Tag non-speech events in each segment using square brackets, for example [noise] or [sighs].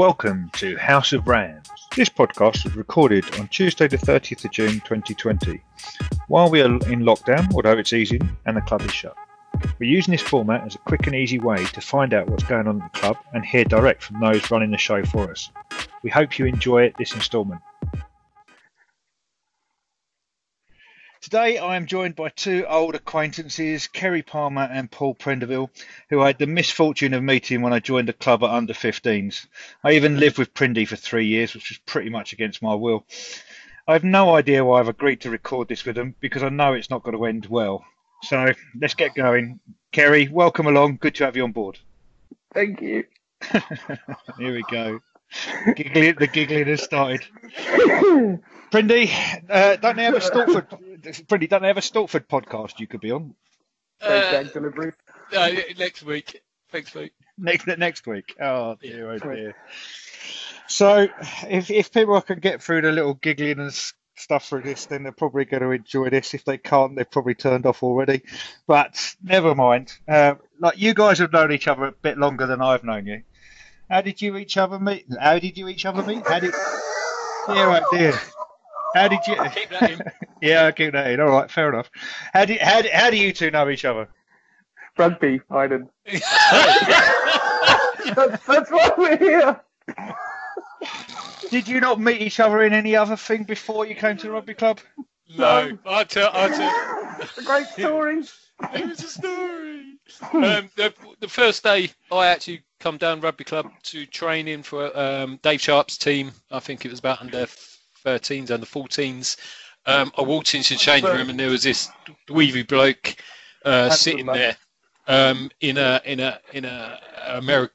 Welcome to House of Brands. This podcast was recorded on Tuesday, the 30th of June 2020, while we are in lockdown, although it's easing and the club is shut. We're using this format as a quick and easy way to find out what's going on at the club and hear direct from those running the show for us. We hope you enjoy this instalment. Today I am joined by two old acquaintances, Kerry Palmer and Paul Prendeville, who I had the misfortune of meeting when I joined the club at under 15s. I even lived with Prindy for three years, which was pretty much against my will. I have no idea why I've agreed to record this with them because I know it's not going to end well. So let's get going. Kerry, welcome along. Good to have you on board. Thank you. [laughs] Here we go. Giggling, the giggling has started. Prindy, uh, don't they have a Stortford? Prindy, don't they have a Stortford podcast you could be on Thank uh, delivery. Uh, next week. Thanks, mate. next next week? Oh dear, oh dear. So, if if people can get through the little giggling and stuff through this, then they're probably going to enjoy this. If they can't, they've probably turned off already. But never mind. Uh, like you guys have known each other a bit longer than I've known you. How did you each other meet? How did you each other meet? How did? Yeah, right, dear. How did you? Keep that in. [laughs] yeah, I'll keep that in. All right, fair enough. How do how how do you two know each other? Rugby, Hayden. [laughs] [laughs] That's, that's why we're here. Did you not meet each other in any other thing before you came to the rugby club? no, I tell, I tell. It's a great story. It was a story. Um, the, the first day I actually come down rugby club to training for um, Dave Sharp's team. I think it was about under 13s, under 14s. Um, I walked into the changing room and there was this weavy bloke uh, sitting there um, in a in a in a Ameri-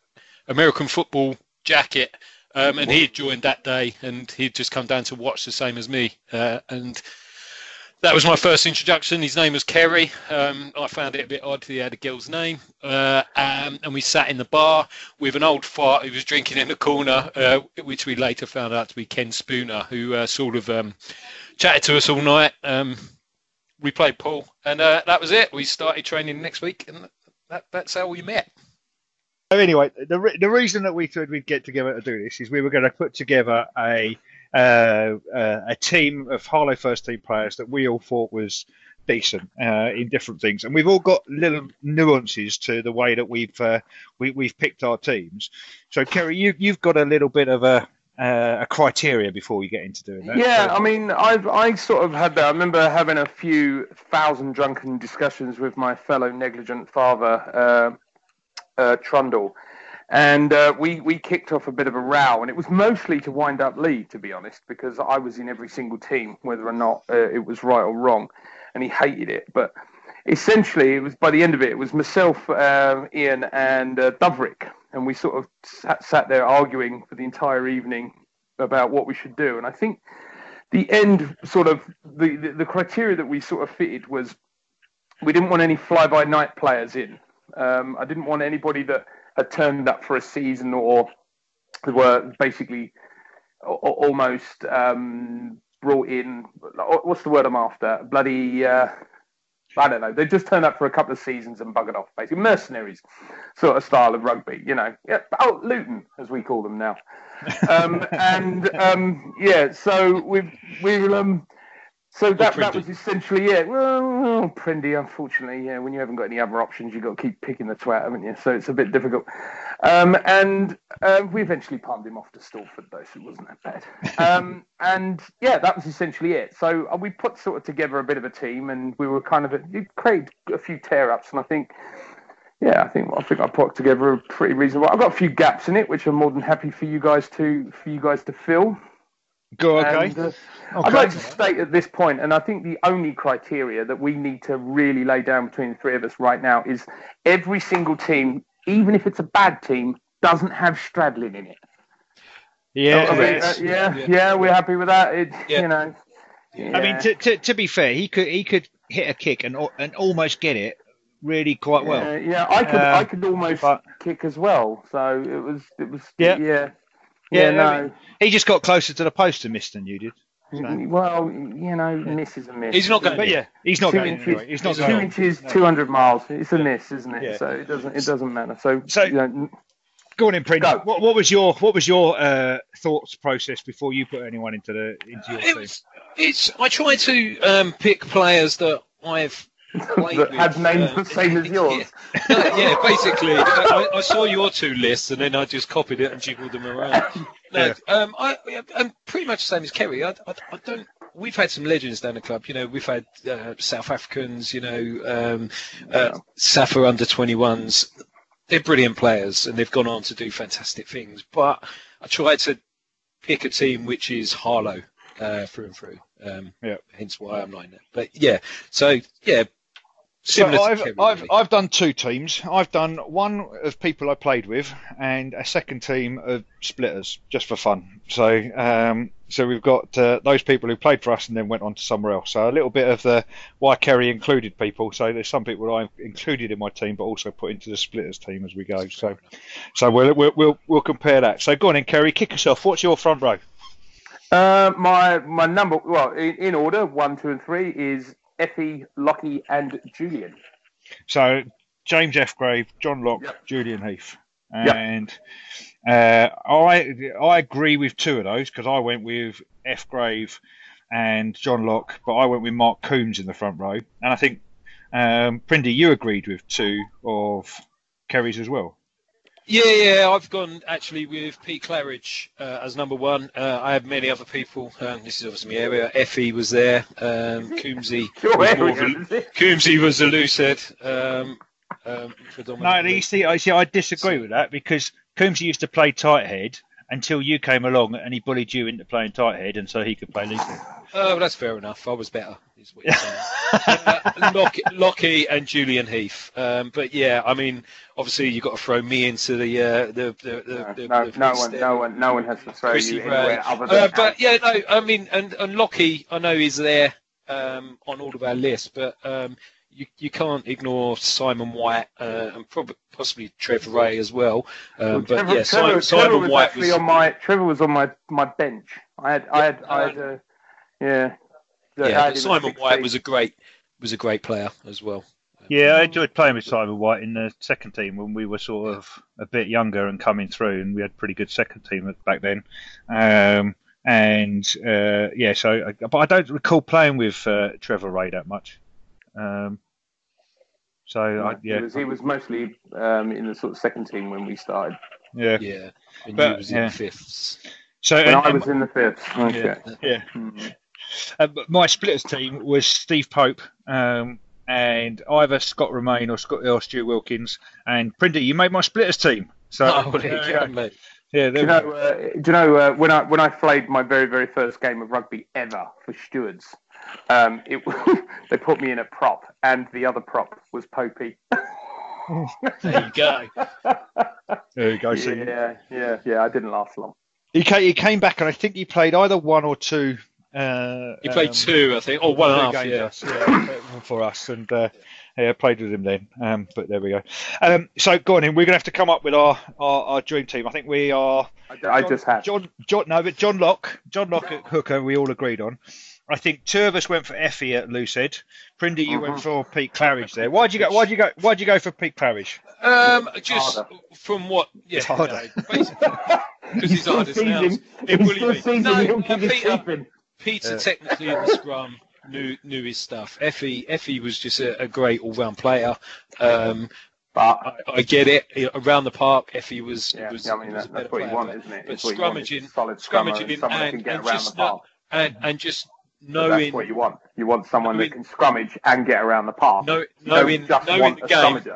American football jacket. Um, and he had joined that day, and he'd just come down to watch the same as me. Uh, and that was my first introduction. His name was Kerry. Um, I found it a bit odd he had a girl's name. Uh, um, and we sat in the bar with an old fart who was drinking in the corner, uh, which we later found out to be Ken Spooner, who uh, sort of um, chatted to us all night. Um, we played pool, and uh, that was it. We started training next week, and that, that's how we met. So anyway, the re- the reason that we thought we'd get together to do this is we were going to put together a uh, uh, a team of Harlow first team players that we all thought was decent uh, in different things, and we've all got little nuances to the way that we've uh, we, we've picked our teams. So Kerry, you you've got a little bit of a uh, a criteria before you get into doing that. Yeah, I mean, I've I sort of had that. I remember having a few thousand drunken discussions with my fellow negligent father, uh, uh, Trundle, and uh, we we kicked off a bit of a row, and it was mostly to wind up Lee, to be honest, because I was in every single team, whether or not uh, it was right or wrong, and he hated it, but. Essentially, it was by the end of it, it was myself, um, Ian, and uh, and we sort of sat, sat there arguing for the entire evening about what we should do. And I think the end sort of the, the, the criteria that we sort of fitted was we didn't want any fly by night players in. Um, I didn't want anybody that had turned up for a season or were basically almost um, brought in. What's the word I'm after? Bloody. Uh, I don't know. They just turned up for a couple of seasons and buggered off, basically mercenaries sort of style of rugby. You know, yeah. Oh, Luton, as we call them now. Um, [laughs] and um, yeah, so we've we um, so that that was essentially it. Well, Prindy, unfortunately, yeah. When you haven't got any other options, you've got to keep picking the twat, haven't you? So it's a bit difficult. Um, and uh, we eventually palmed him off to Stortford, though, so it wasn't that bad. Um, [laughs] and yeah, that was essentially it. So uh, we put sort of together a bit of a team, and we were kind of it created a few tear ups, and I think. Yeah, I think I think I put together a pretty reasonable. I've got a few gaps in it, which I'm more than happy for you guys to for you guys to fill. Go okay. And, uh, Okay. I'd like to state at this point, and I think the only criteria that we need to really lay down between the three of us right now is every single team, even if it's a bad team, doesn't have Stradlin in it. yeah, I mean, yeah. uh, yeah, Yeah. yeah, we're happy with that. It, Yeah. You know, I mean, to, to, to be fair, he could he could hit a kick and and almost get it really quite well. yeah, yeah, I could, Uh, I could almost but- kick as well. So it was, it was, Yeah. yeah, Yeah, yeah, I no. mean, He just got closer to the post and missed than you did. So- Well, you know, miss is a miss. He's not going But yeah, he's not Two going inches- anyway. He's not Two two going. inches, No. two hundred miles. It's a miss, isn't it? Yeah. So it doesn't, it doesn't matter. So, So- you know, Go on, in, Prince. What, what, was your what was your uh, thoughts process before you put anyone into the into your it team? Was, it's I try to um, pick players that I've [laughs] that had names uh, the same as [laughs] yours. Yeah, yeah [laughs] basically, I, I, saw your two lists and then I just copied it and jiggled them around. No, yeah. um, I, am pretty much the same as Kerry. I, I, I, don't. We've had some legends down the club. You know, we've had uh, South Africans. You know, um, uh, Safa under 21s they're brilliant players and they've gone on to do fantastic things. But I tried to pick a team which is Harlow uh, through and through. Um, yeah. Hence why I'm like that. But yeah, so yeah. So I've Kevin, I've really. I've done two teams. I've done one of people I played with, and a second team of splitters, just for fun. So um, so we've got uh, those people who played for us and then went on to somewhere else. So a little bit of the why Kerry included people. So there's some people I included in my team, but also put into the splitters team as we go. So so we'll we'll we'll, we'll compare that. So go on in, Kerry, kick us off. What's your front row? Uh, my my number well in, in order one, two, and three is Effie, Lockie, and Julian. So James F. Grave, John Locke, yep. Julian Heath, and. Yep. Uh, I I agree with two of those because I went with F Grave and John Locke, but I went with Mark Coombs in the front row, and I think um, Prindy, you agreed with two of Kerry's as well. Yeah, yeah, I've gone actually with Pete Claridge uh, as number one. Uh, I have many other people. Um, this is obviously my area. Effie was there. Um, [laughs] Coombsy, was a, Coombsy was a loose head. Um, um, no, you see, I see. I disagree with that because Coombs used to play tight head until you came along and he bullied you into playing tight head, and so he could play loose head. Oh, well, that's fair enough. I was better. uh, Lockie, Lockie, and Julian Heath. Um, but yeah, I mean, obviously you've got to throw me into the uh, the, the, the, the no, no, no one, no one, no one has to throw Chrissy you anywhere other than. Uh, but yeah, no, I mean, and and Lockie, I know he's there um, on all of our lists, but um, you, you can't ignore Simon White uh, and probably possibly Trevor Ray as well. Um, well but Trevor, yeah, Trevor, Simon, Trevor was White actually was... on my Trevor was on my, my bench. I had I had I had uh, yeah. Yeah, Simon White was a great was a great player as well. Yeah, I enjoyed playing with Simon White in the second team when we were sort of a bit younger and coming through, and we had pretty good second team back then. Um, and uh, yeah, so but I don't recall playing with uh, Trevor Ray that much. Um, so yeah, I, yeah. He was, he was mostly um, in the sort of second team when we started. Yeah, yeah, and but, was yeah. in fifths. So when and, I was in the fifths. Okay. Yeah. yeah. Mm-hmm. Uh, my splitters team was Steve Pope, um, and either Scott Romain or Scott or Stuart Wilkins. And Prindy, you made my splitters team. So oh, well, yeah, yeah. Yeah, do you know? Uh, do you know uh, when I when I played my very very first game of rugby ever for Stewards? Um, it, [laughs] they put me in a prop, and the other prop was Popey. [laughs] there you go. There you go. Yeah, yeah, yeah. I didn't last long. He came, he came back, and I think he played either one or two. Uh, he played um, two, I think, or one and a half. Yeah. Us, yeah, for us, and uh, yeah, played with him then. Um, but there we go. Um, so go on in. We're gonna have to come up with our, our, our dream team. I think we are. I, John, I just had John. John. No, but John Locke. John Locke at hooker. We all agreed on. I think two of us went for Effie at loose head. Prindy, you uh-huh. went for Pete Claridge there. Why'd you go? Why'd you go? Why'd you go for Pete Claridge? Um, just harder. from what? Yeah, it's harder. [laughs] because he's harder now. It will No, uh, Peter, Peter yeah. technically in the scrum knew knew his stuff. Effie Effie was just a, a great all round player. Um, but I, I, get it. Around the park, Effie was yeah, was, I mean, was that's what you want, isn't it? But scrummaging, solid scrummaging, and, and, just not, and, and just knowing that's what you want. You want someone knowing, that can scrummage and get around the park. No, knowing, knowing the game,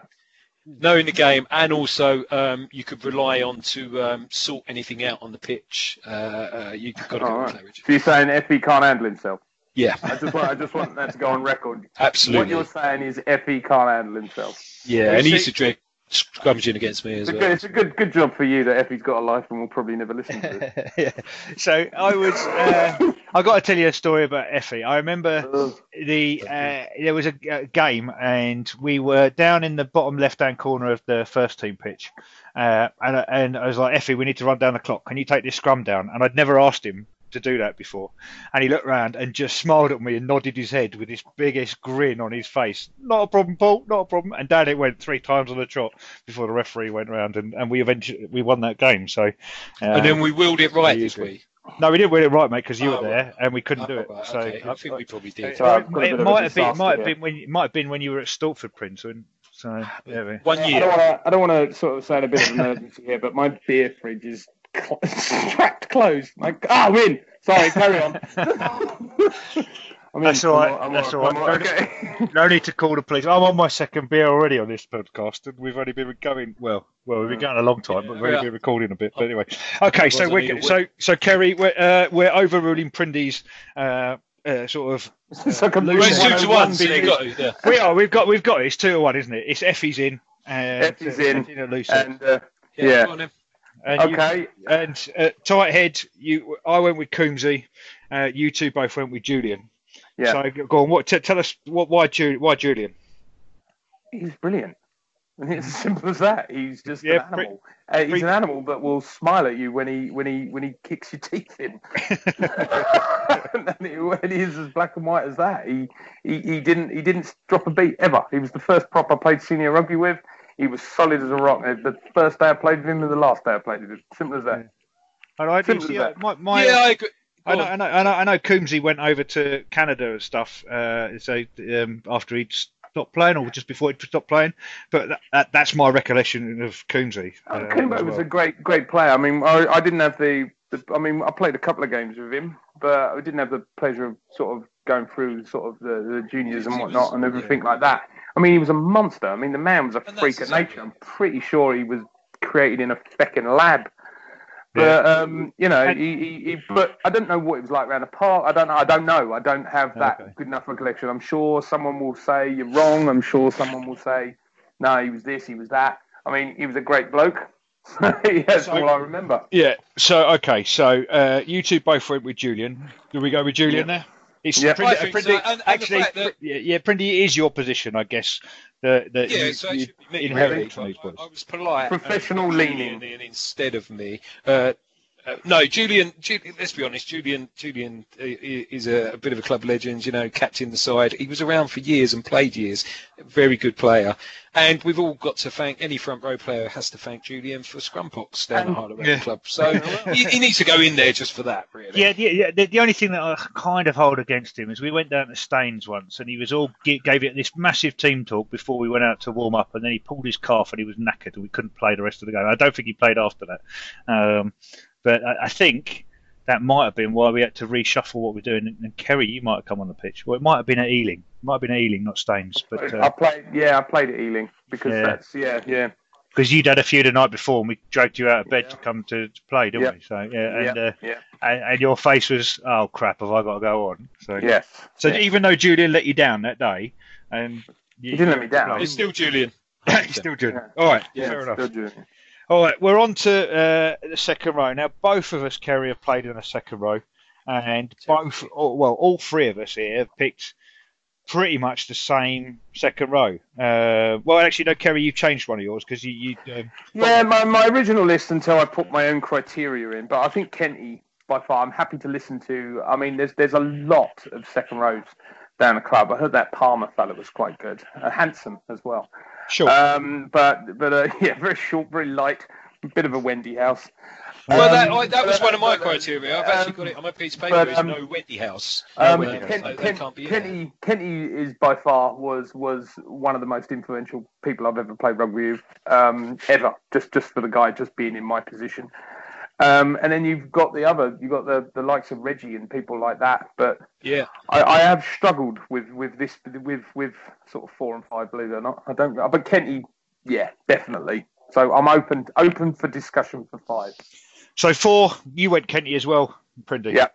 knowing the game, and also um, you could rely on to um, sort anything out on the pitch. Uh, uh, you've got to oh, right. So you're saying Effie can't handle himself? Yeah. I just want I just want that to go on record. [laughs] Absolutely. What you're saying is Effie can't handle himself. Yeah, and he used to drink scrummaging against me as it's well. it's a good good job for you that Effie's got a life and will probably never listen to it. [laughs] yeah. So I was uh, I got to tell you a story about Effie. I remember [laughs] the uh, there was a, a, game and we were down in the bottom left hand corner of the first team pitch. Uh, and, and I was like, Effie, we need to run down the clock. Can you take this scrum down? And I'd never asked him to do that before. And he looked round and just smiled at me and nodded his head with his biggest grin on his face. Not a problem, Paul. Not a problem. And down it went three times on the trot before the referee went round, and, and we eventually we won that game. So. Uh, and then we willed it right, did we? No, we didn't win it right, mate, because you oh, were there and we couldn't oh, do it. Right, so okay. I think we probably did. So it, might have been, might have been when, it might have been when you were at Stortford, Prince. When, so yeah, one year. I don't want to sort of say a bit of an emergency here, but my beer fridge is cl- [laughs] strapped closed. Like, ah, win. Sorry, carry on. [laughs] [laughs] I mean, That's all right. I'm, That's all right. all right. Okay. no need to call the police. I'm on my second beer already on this podcast, and we've only been going well. Well, we've been going a long time, but we've only been recording a bit. But anyway, okay. So we're so so Kerry, we're uh, we're overruling Prindy's uh, uh, sort of. Uh, so two to one. yeah. We are. We've got. We've got it. It's two to one, isn't it? It's Effie's in. And, Effie's in. And uh, yeah. yeah. And okay. You, and uh, tight head. You. I went with Coombsy. Uh, you two both went with Julian. Yeah. So go on. What? T- tell us what? Why, Ju- why Julian? He's brilliant. And [laughs] it's as simple as that. He's just yeah, an animal. uh, he's an animal that will smile at you when he when he when he kicks your teeth in. [laughs] [laughs] when he is as black and white as that, he, he he didn't he didn't drop a beat ever. He was the first prop I played senior rugby with. He was solid as a rock. The first day I played with him and the last day I played with him. Simple as that. Yeah. I, Simple as that. My, my, yeah, I agree. I know, I know, I know, I know. Coombsy went over to Canada and stuff. Uh, so um, after he'd stopped playing, or just before he'd stopped playing, but that, that, that's my recollection of Coombsy. Uh, Coombsy well. was a great, great player. I mean, I, I didn't have the, the, I mean, I played a couple of games with him, but I didn't have the pleasure of sort of going through sort of the, the juniors and whatnot and everything yeah. like that. I mean, he was a monster. I mean, the man was a and freak of nature. I'm pretty sure he was created in a fecking lab but um, you know, he, he, he, but I don't know what it was like around the park. I don't know. I don't know. I don't have that okay. good enough recollection. I'm sure someone will say you're wrong. I'm sure someone will say, no, he was this, he was that. I mean, he was a great bloke. [laughs] That's so, all I remember. Yeah. So okay. So uh, you two both went with Julian. Do we go with Julian yeah. there? It's yeah. Prindy, Prindy, so. and, and actually, that... yeah, yeah, Prindy is your position, I guess. That, that yeah, you, so you inherit from these boys. I, I was polite. Professional leaning. instead of me. Uh, uh, no, Julian, Julian. Let's be honest. Julian. Julian uh, is a, a, bit of a club legend. You know, captain the side. He was around for years and played years. Very good player. And we've all got to thank any front row player has to thank Julian for Scrumpox down and, at Heart yeah. Club. So [laughs] he, he, needs to go in there just for that, really. Yeah, yeah. The, the, only thing that I kind of hold against him is we went down to Staines once, and he was all gave it this massive team talk before we went out to warm up, and then he pulled his calf and he was knackered, and we couldn't play the rest of the game. I don't think he played after that. Um, but I, I think that might have been why we had to reshuffle what we're doing. And Kerry, you might have come on the pitch. Well, it might have been at Ealing. It might have been at Ealing, not Staines. But uh, I played. Yeah, I played at Ealing because yeah. that's yeah, yeah. Because you'd had a few the night before, and we dragged you out of bed yeah. to come to, to play, didn't yep. we? So yeah, and uh, yeah. And, and, your face was, oh crap, have I got to go on? So yes. So yes. even though Julian let you down that day, and you, he didn't let me down. It's still Julian. He's still Julian. [laughs] All right. Yeah, fair enough. All right, we're on to uh, the second row now. Both of us, Kerry, have played in the second row, and both, well, all three of us here have picked pretty much the same second row. Uh, well, actually, no, Kerry, you've changed one of yours because you. you um, yeah, my, my original list until I put my own criteria in, but I think Kenty by far. I'm happy to listen to. I mean, there's there's a lot of second rows down the club. I heard that Palmer fellow was quite good, uh, handsome as well. Sure. Um, but but uh, [laughs] yeah, very short, very light, bit of a Wendy house. Well, um, that, I, that was one of my criteria. I've actually got it on my piece of paper. But, um, no Wendy house. No um, Wendy Ken, house. Ken, Kenty, Kenty is by far was was one of the most influential people I've ever played rugby with, um, ever. Just just for the guy just being in my position. Um, and then you've got the other, you've got the, the likes of Reggie and people like that. But yeah, I, I have struggled with, with this with with sort of four and five, believe it or not. I don't, but Kenty, yeah, definitely. So I'm open open for discussion for five. So four, you went Kenty as well, Prindy. Yeah.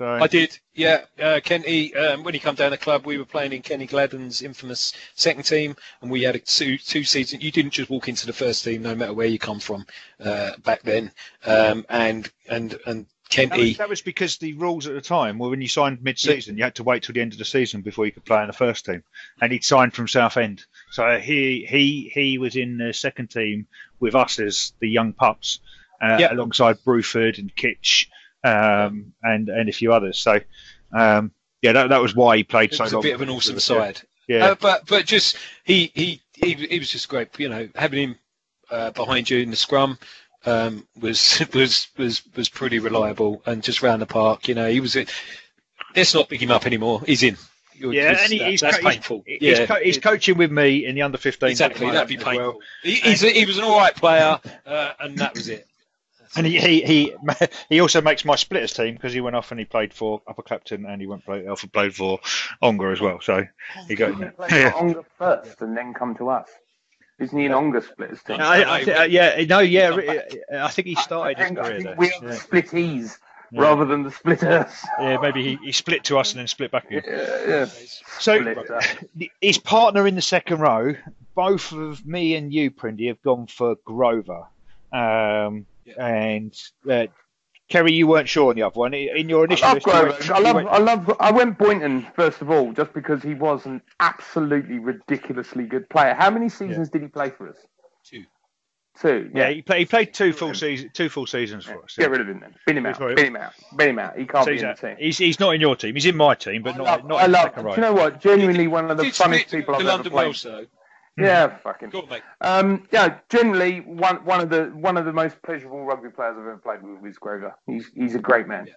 So I did, yeah. Uh, Kenty, um, when he come down the club, we were playing in Kenny Gladden's infamous second team, and we had a two two seasons. You didn't just walk into the first team, no matter where you come from uh, back then. Um, and and and Kenty. That was, that was, because the rules at the time were when you signed mid-season, yeah. you had to wait till the end of the season before you could play in the first team. And he'd signed from Southend, so he he he was in the second team with us as the young pups, uh, alongside Bruford and Kitch um, and and a few others. So um, yeah, that, that was why he played It so was long. a bit of an awesome side. Yeah, Uh, but but just he, he he he was just great. You know, having him uh, behind you in the scrum um, was [laughs] was was was pretty reliable and just round the park. You know, he was. A, let's not pick him up anymore. He's in. You're- yeah, because and he, that- he's that's co- painful. He's, yeah, co- he's coaching with me in the under 15. exactly. That'd be painful. well. He, he's a, he was an all right player, uh, and that was it. And he, he he [laughs] he also makes my splitters team because he went off and he played for Upper Clapton and he went play, off and played for Ongar as well. So he got in there. [laughs] Yeah. Ongar first and then come to us. Isn't he an Ongar splitters team? I, I, thi- uh, yeah, no, yeah, re- I think he started his I think, I career there. we are the Yeah. splittees Yeah. rather than the splitters. Yeah, maybe he, he split to us and then split back again. Yeah, yeah. So Splitter. his partner in the second row, both of me and you, Prindy, have gone for Grover. Um, Yeah. And uh, Kerry, you weren't sure on the other one. In your I initial love list, went- I love, went- I love, I went Boynton first of all, just because he was an absolutely ridiculously good player. How many seasons did he play for us? Two. Two. yeah, he played, he played two full season, two full seasons for us. Get rid of him then. Bin him out. Bin him out. Bin him out. He can't So be in the team. he's, he's not in your team. He's in my team, but I not, love, not I in the love. second Do you know what? Genuinely one of the Did funniest people I've ever played. Welsh though. Yeah, fucking. Go on, mate. Um, yeah, generally one one of the one of the most pleasurable rugby players I've ever played with is Grover. He's he's a great man. Yeah.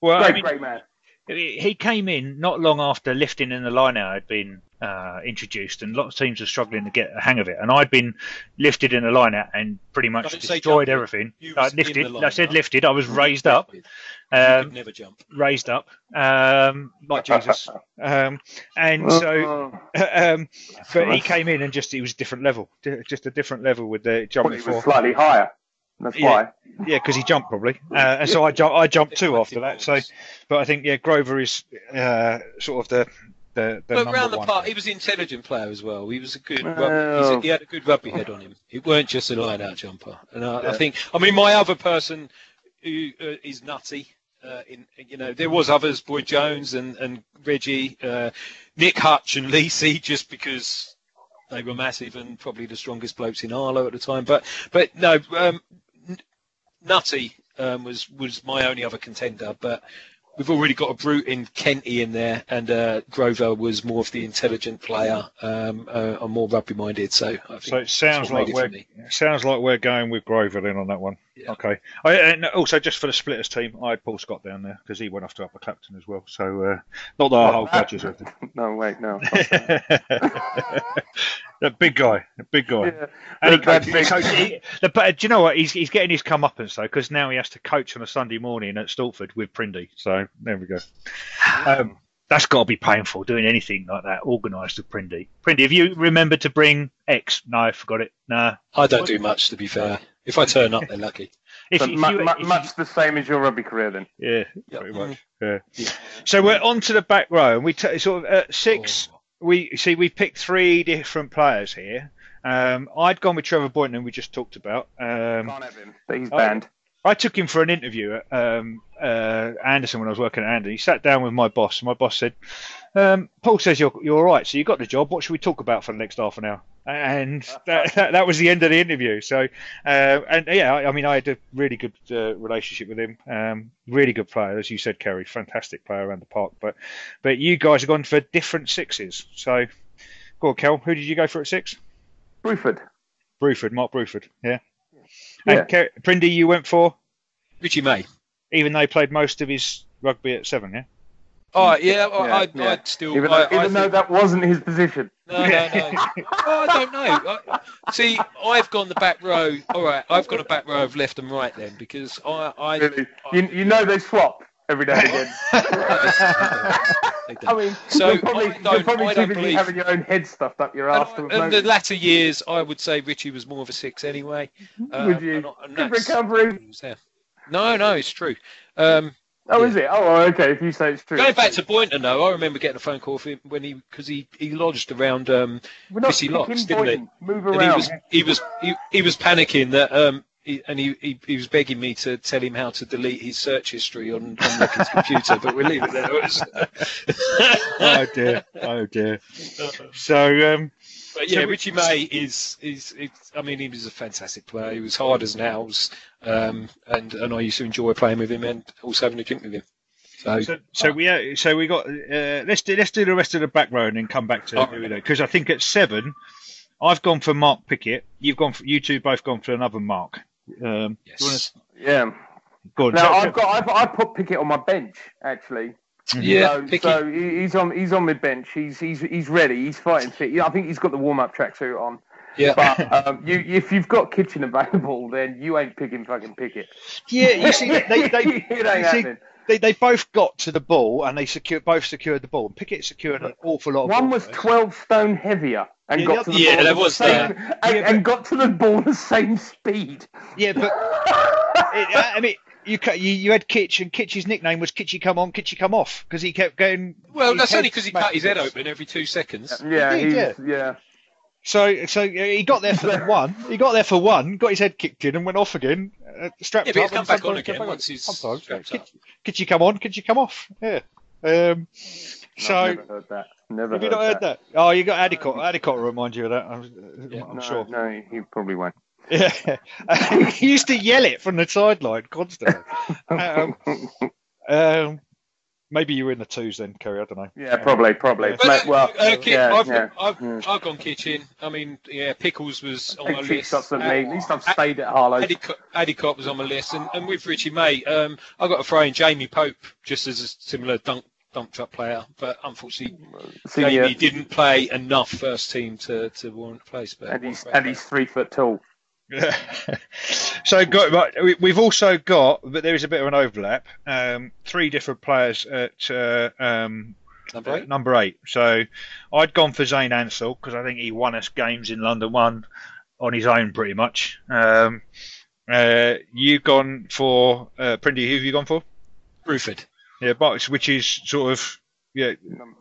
Well, Great, I mean, great man. He he came in not long after lifting in the line out had been uh, introduced, and lots of teams were struggling to get a hang of it. And I'd been lifted in the line out and pretty much Don't destroyed everything. I lifted. I said lifted. I was raised up. Um, never jump. raised up, um, like Jesus. Um, and so, [laughs] um, but he came in and just he was a different level, just a different level with the Well, jumping he was slightly higher. That's Yeah. why. Yeah, because he jumped probably, uh, and so I jumped. I jumped two after that. So, but I think yeah, Grover is uh, sort of the the, the But number round the one. park, he was an intelligent player as well. He was a good. Well- Rugby, he had a good rugby head on him. It weren't just a line-out jumper. And I, I think, I mean, my other person who uh, is nutty. Uh, in you know, there was others, Boy Jones and and Reggie, uh, Nick Hutch and Lacey, just because they were massive and probably the strongest blokes in Harlow at the time. But but no, um, N- Nutty um, was was my only other contender. But we've already got a brute in Kenty in there, and uh, Grover was more of the intelligent player, um, uh, and more rugby minded. So I think So it sounds like it we're sounds like we're going with Grover then on that one. Yeah. Okay. I, and also just for the splitters team, I had Paul Scott down there because he went off to Upper Clapton as well. So uh, not that I hold grudges with him. No, wait, no. [laughs] [laughs] a big guy, a big guy. Yeah. And he That- that coaches- big- he coaches- he- the- but do you know what? He's, he's getting his comeuppance though, because now he has to coach on a Sunday morning at Stortford with Prindy. So there we go. Um, that's got to be painful doing anything like that organised with Prindy. Prindy, have you remembered to bring X? No, I forgot it. No. I don't do much to be fair. If I turn up, they're lucky. If, So if mu- you, mu- if you- much the same as your rugby career then. yeah, Yeah. pretty much. Yeah. Yeah. So we're on to the back row, and we t- sort of at six. Oh. We see we picked three different players here. Um, I'd gone with Trevor Boynton, we just talked about. Um, Can't have him. But he's I- banned. I took him for an interview at um, uh, Anderson when I was working at Anderson. He sat down with my boss, and my boss said, um, "Paul says you're you're all right, so you got the job. What should we talk about for the next half an hour?" And that, that, that was the end of the interview. So, uh, and yeah, I, I mean, I had a really good uh, relationship with him. Um, really good player, as you said, Kerry. Fantastic player around the park. But but you guys have gone for different sixes. So, go on, Kel. Who did you go for at six? Bruford. Bruford, Mark Bruford. Yeah. Yeah. And Ker- Prindy, you went for Richie May. even though he played most of his rugby at seven, yeah? Oh yeah, I, Yeah, I'd, yeah. I'd still. Even I, though, even I though think- that wasn't his position. No, no, no. [laughs] oh, I don't know. I, see, I've gone the back row. All right, I've got a back row of left and right then because I, I, Really. You, you know they swap every now and [laughs] again. I mean, So, you're probably, I you're probably I too don't believe- having your own head stuffed up your And, ass. to have and the latter years, I would say Richie was more of a six anyway. Um, Would you? and- and Good recovery. yeah. No, no, it's true. Um, Oh, Yeah. is it? Oh, okay. If you say it's true. going back to Boynton, though, I remember getting a phone call from him when he because he, he lodged around um, Missy Locks, didn't he? Boynton. Move and he around. was he was he, he was panicking that um he, and he, he he was begging me to tell him how to delete his search history on on Ricky's [laughs] computer, but we'll leave it there. oh dear, oh dear. So, um, But yeah, So Richie May is, is is I mean he was a fantastic player. He was hard as nails, um, and and I used to enjoy playing with him and also having a drink with him. So, So, so we uh, so we got uh, let's do let's do the rest of the back row and then come back to who because I think at seven, I've gone for Mark Pickett. You've gone for you two both gone for another Mark. Um, yes. wanna- Yeah. go on. Now So- I've got I've, I put Pickett on my bench actually. Yeah, so, so he's on he's on my bench. He's he's he's ready. He's fighting fit. I think he's got the warm up tracksuit on. yeah. But [laughs] um, you if you've got kitchen available, then you ain't picking fucking Pickett. yeah, you see, they they, [laughs] you see, they they both got to the ball and they secured both secured the ball. And Pickett secured an awful lot. Of One was twelve stone heavier and Yeah, got to the ball Yeah, there the was same, that. [laughs] and, Yeah, and got to the ball the same speed. Yeah, but I mean. You, you you had Kitch and Kitch's nickname was Kitchy come on, Kitchy come off because he kept going. well, that's only because he cut his head open every two seconds. Yeah, He did, he's, yeah. So, so uh, he got there for [laughs] one. He got there for one. Got his head kicked in and went off again. Uh, strapped Yeah, but he'll up come back on again back once he's Sometimes. strapped Could, up. could you come on? Could you come off? Yeah. Um, so I've never heard that. Never have you heard not heard that. that? Oh, you got Adicott. Adicott will remind you of that. I'm, Yeah. I'm no, sure. No, he probably won't. Yeah. [laughs] he used to yell it from the sideline constantly. [laughs] Um, um, maybe you were in the twos then, Kerry. I don't know. Yeah, probably, probably. But, Mate, well, uh, Ki- yeah, I've, yeah. I've, yeah. I've gone kitchen. I mean, yeah, Pickles was on my list. shots at me. At least I've Uh, stayed at Harlow. Adicott, Adicott was on my list, and, and with Richie May, um, I got to throw in Jamie Pope just as a similar dunk dump truck player, but unfortunately, Senior, Jamie didn't play enough first team to, to warrant a place. But and he's what a and he's three foot tall. [laughs] so got right, we- we've also got, but there is a bit of an overlap. Um, three different players at uh, um, Number eight? number eight. So I'd gone for Zane Ansell because I think he won us games in London One on his own pretty much. Um, uh, you've gone for uh, Prindy. Who have you gone for? Bruford. Yeah, Box, which is sort of yeah.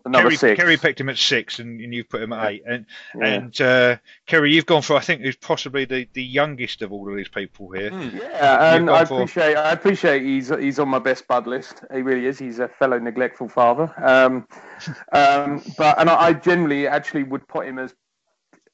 Number Kerry, six. Kerry picked him at six, and, and you've put him at eight. And Yeah. and uh, Kerry, you've gone for I think who's possibly the, the youngest of all of these people here. Hmm. Yeah, and You've gone I for- appreciate I appreciate he's he's on my best bud list. He really is. He's a fellow neglectful father. Um, [laughs] um, but and I, I generally actually would put him as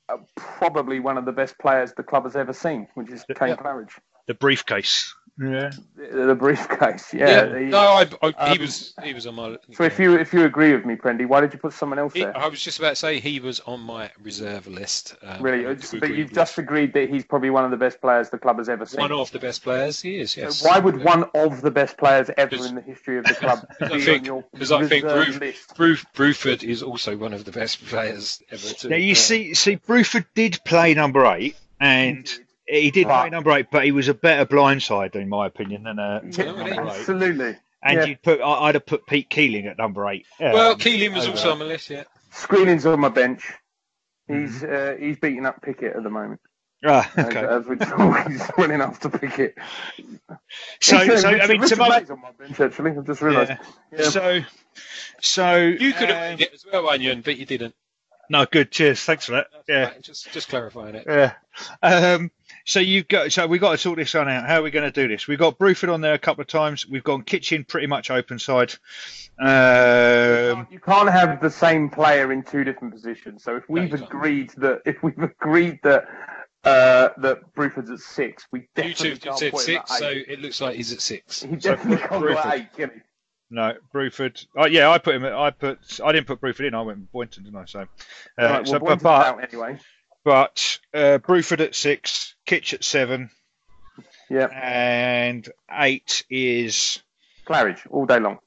uh, probably one of the best players the club has ever seen, which is Kane Yeah. Claridge. The briefcase. Yeah. The, the briefcase. Yeah, Yeah. he- no, I, I, he um, was he was on my. so if you if you agree with me, Prendy, why did you put someone else He- there? I was just about to say he was on my reserve list. Um, Really, I it's- do but you've with just agreed that he's probably one of the best players the club has ever seen. one of the best players. He is. So Yes. why would one of the best players ever in the history of the club [laughs] be think- on your because I think reserve Bruce- list? Bruce Bruford is also one of the best players ever. Too. Now you see, see, Bruford did play number eight, and he did But- play number eight, but he was a better blindside, in my opinion, than uh, Yeah, number really. eight. Absolutely. And Yeah. you'd put, I- I'd have put Pete Keeling at number eight. Well, Um, Keeling was also on my list. Yeah. Screening's on my bench. He's Mm-hmm. uh, he's beating up Pickett at the moment. Ah, [laughs] okay. As, we talk, [laughs] he's running after Pickett. So, Actually, so I mean, Richard to my, on my bench actually. I've just realised. yeah. Yeah. So, so You could have um, made it as well, Onion, but you didn't. No, good. Cheers. Thanks for that. That's Yeah. right, Just just clarifying it. Yeah. Um, so you've got. So we've got to sort this one out. How are we going to do this? We've got Bruford on there a couple of times. We've gone Kitchen pretty much open side. Um, you can't have the same player in two different positions. So if we've you agreed that if we've agreed that uh, that Bruford's at six, we You definitely two can't said six, so it looks like he's at six. He So can't at eight, can he? no, Bruford. Oh, yeah, I put him. At, I put. I didn't put Bruford in. I went with Boynton, didn't I? So, uh, Right, so but but, out anyway. But uh, Bruford at six, Kitch at seven, Yeah, and eight is Claridge all day long,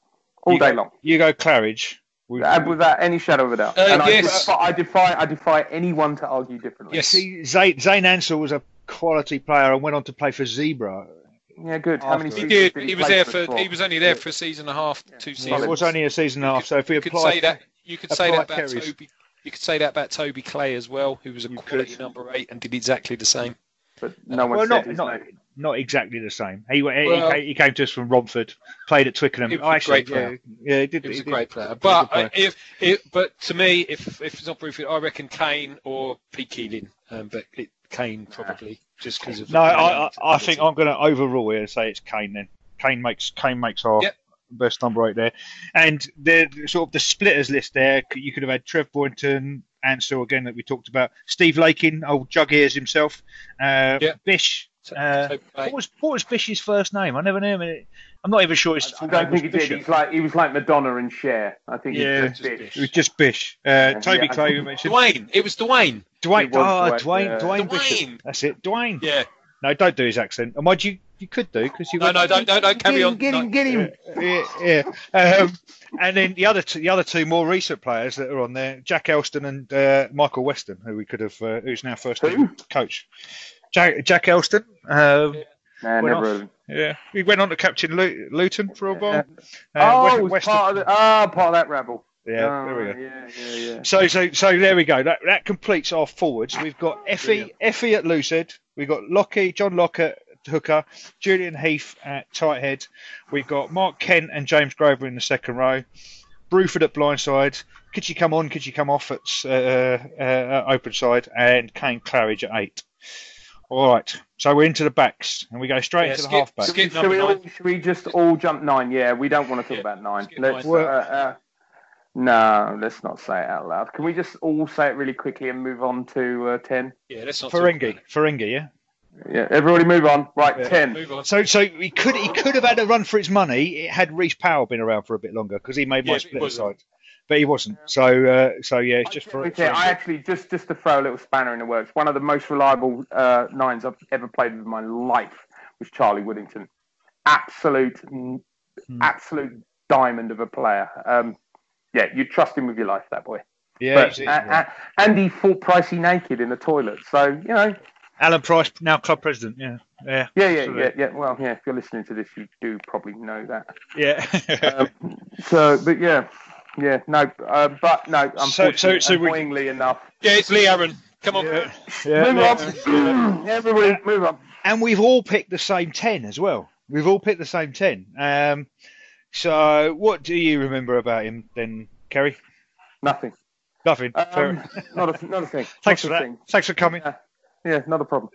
all You day go- long. you go Claridge. We- Uh, without any shadow of a doubt. Uh, and I, yes. defy, I defy, I defy anyone to argue differently. Yes. See, Zane, Zane Ansell was a quality player and went on to play for Zebre. Yeah, good. How many He seasons did. he He was there for us for. He was only there for a season and a half, two Yeah. seasons. It was only a season and a half, so if we you could apply say that. You could say that about Kerry's. Toby. You could say that about Toby Clay as well, who was a You quality could. number eight and did exactly the same. But no one well, said not, his not, name. not exactly the same. He, he, Well- came, he came to us from Romford, played at Twickenham. He was Oh, a great player. Yeah, yeah, he did. He was he a did. great player. He was a But player. uh, if, if but to me, if if it's not Bruford, I reckon Kane or Pete Keeling. Um, but it, Kane probably just because of No, I, I, I think I'm going to overrule here and say it's Kane. Then Kane makes Kane makes our Yep. Best number right there, and the sort of the splitters list there. You could have had Trev Boynton, Ansell again that we talked about. Steve Lakin, old jug ears himself. Uh, Yeah. Bish. Uh, what was what was Bish's first name? I never knew him. I'm not even sure his I full don't name think he did. He's like he was like Madonna and Cher. I think Yeah, he's just just Bish. Bish. It was just Bish. Uh, Toby yeah, Clay, we mentioned. Dwayne. It was Dwayne. Dwayne. It was Oh, Dwayne, Dwayne. yeah. Dwayne. Dwayne. That's it. Dwayne. Yeah. No, don't do his accent. And mind you, you could do because you. No, no, don't, don't, don't carry Get on. him, get No. him, get him. yeah, yeah. Um, and then the other two, the other two more recent players that are on there, Jack Elston and uh, Michael Weston, who we could have, uh, who's now first Who? team coach. Jack, Jack Elston. Um, Nah, never heard of him. yeah, he went on to captain Lu- Luton for a while. oh, Uh, it was Weston- part of the, ah, part of that rabble. yeah, Oh, there we go. Yeah, yeah, yeah. So, so, so there we go. That that completes our forwards. We've got Effie, Effie at loose head. We've got Lockie, John Locke at hooker, Julian Heath at tight head. We've got Mark Kent and James Grover in the second row. Bruford at blindside. Could you come on? Could you come off at uh, uh, uh, open side? And Kane Claridge at eight. All right. So we're into the backs, and we go straight Yeah, into the skip- halfback. skip Should we, all, should we just all jump nine? Yeah, we don't want to talk Yeah, about nine. Let's, uh, nine. uh, no, let's not say it out loud. Can we just all say it really quickly and move on to uh, ten? Yeah, let's not. talk Ferengi, about Ferengi, yeah. Yeah, everybody move on. Right, Yeah. ten. On. So, so he could he could have had a run for his money. It had Reece Powell been around for a bit longer because he made my Yeah, but split wasn't. side, but he wasn't. So, uh, so yeah, it's just for. Okay, I actually just just to throw a little spanner in the works. One of the most reliable uh, nines I've ever played with in my life was Charlie Woodington. Absolute, Hmm. absolute diamond of a player. Um, yeah, you trust him with your life, that boy. yeah, But, he's- uh, uh, and he fought Pricey naked in the toilet. So you know, Alan Price, now club president. Yeah, yeah, yeah, yeah, yeah, yeah. Well, yeah. If you're listening to this, you do probably know that. yeah. Um, so, but yeah, yeah, no, uh, but no. So- Unfortunately, so we- enough. Yeah, it's Lee Aaron. Come on. yeah, yeah, move yeah. on. [clears throat] Everybody, move on. And we've all picked the same ten as well. We've all picked the same ten. Um, so what do you remember about him then, Kerry? Nothing. Nothing. Fair. Um, not a not a thing. [laughs] Thanks for Not a that. thing. Thanks for coming. Yeah, not a problem.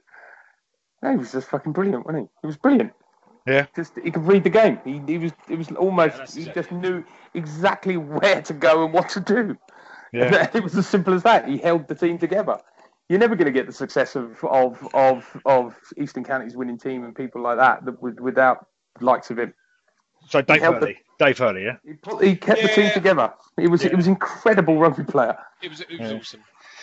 No, he was just fucking brilliant, wasn't he? He was brilliant. Yeah. Just he could read the game. He, he was it was almost that's he exactly just knew exactly where to go and what to do. Yeah. [laughs] it was as simple as that. He held the team together. You're never going to get the success of of of of Eastern County's winning team and people like that, that without the likes of him. So Dave helped Hurley. Dave Hurley, yeah. He, put, he kept the team together. He was Yeah. he was incredible rugby player. It was it was Yeah. awesome.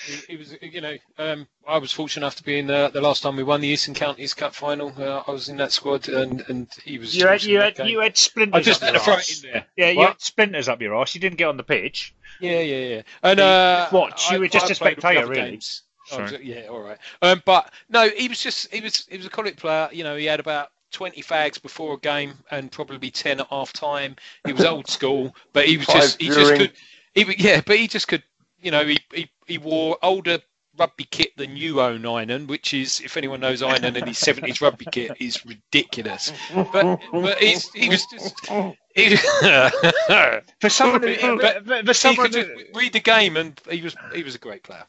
It, it was you know um, I was fortunate enough to be in the, the last time we won the Eastern Counties Cup final. Uh, I was in that squad and, and he was. You had you had you had splinters. I splinters just up had your to throw arse. it in there. Yeah, you had splinters up your arse. You didn't get on the pitch. Yeah, yeah, yeah. And uh, What, you I- were just I a spectator, really? games. Was- yeah, all right. Um, but no, he was just he was he was a college player. You know, he had about. 20 fags before a game and probably 10 at half time. He was old school, but he was Five just he just could he yeah, but he just could you know he, he, he wore older rugby kit than you own Einan, which is if anyone knows Einan and his 70s rugby kit is ridiculous. But but he's, he was just he, [laughs] For someone, But- who- but, but for he someone, could just read the game and he was he was a great player.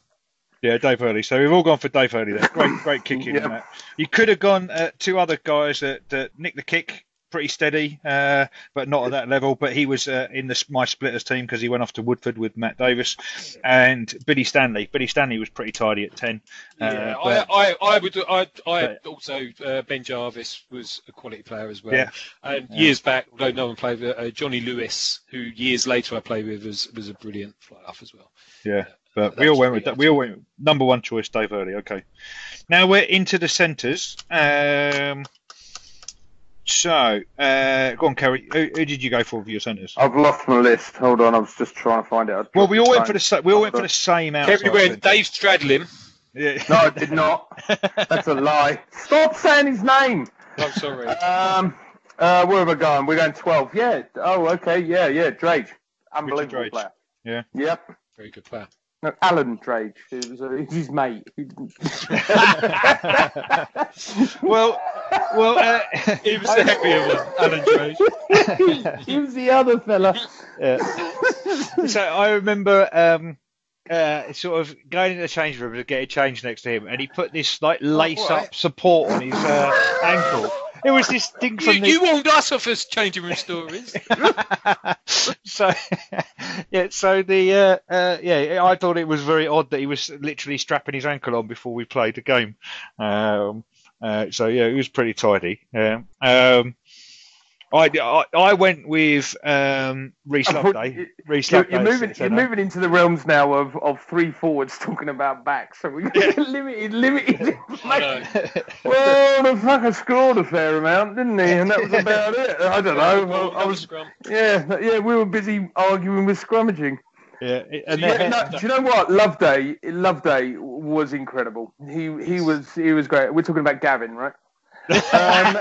yeah, Dave Hurley. So we've all gone for Dave Hurley. There, great, great kicking. Yeah. You could have gone uh, two other guys that, that nicked the kick, pretty steady, uh, but not at that level. But he was uh, in the my splitters team because he went off to Woodford with Matt Davis and Billy Stanley. Billy Stanley was pretty tidy at ten. Yeah, Uh, but- I, I, I would, I, I but- also uh, Ben Jarvis was a quality player as well. Yeah. And Yeah. years back, although no one played with uh, Johnny Lewis, who years later I played with, was was a brilliant fly off as well. Yeah, but we all went with that. We all went number one choice, Dave Hurley. Okay, now we're into the centres. Um, so, uh, go on, Kerry. Who, who did you go for for your centres? I've lost my list. Hold on, I was just trying to find it. Well, we all went for the same. we all went for the same outside. Kevin went. Dave Stradlin. Yeah. No, I did not. [laughs] That's a lie. Stop saying his name. I'm sorry. Um, uh, where am we going? We're going 12. Yeah. Oh, okay. Yeah, yeah. Drage. Unbelievable Drage. player. Yeah. Yep. Very good player. No, Alan Drage. He was, uh, his mate. [laughs] Well, well, uh, [laughs] He was the heavier one, Alan Drage. [laughs] he was the other fella. Yeah. so I remember um, uh, sort of going into the change room to get a change next to him, and he put this like lace right. up support on his uh, ankle. It was this thing You, from the. you warned us off us changing room stories. [laughs] so yeah, so the uh, uh, yeah, I thought it was very odd that he was literally strapping his ankle on before we played the game. Um, uh, so yeah, it was pretty tidy. Yeah. Um, I, I I went with um, Reese Loveday. Reese You're, Loveday. you're moving. You're moving into the realms now of, of three forwards talking about backs. So we're [laughs] limited, limited. I know. [laughs] well, the fucker scored a fair amount, didn't he? And that was about it. I don't know. Well, I, I was, scrum. yeah, yeah. We were busy arguing with scrummaging. Yeah, and Yeah, then, Yeah, no, do you know what? Loveday, Loveday was incredible. He he was he was great. We're talking about Gavin, right? Um,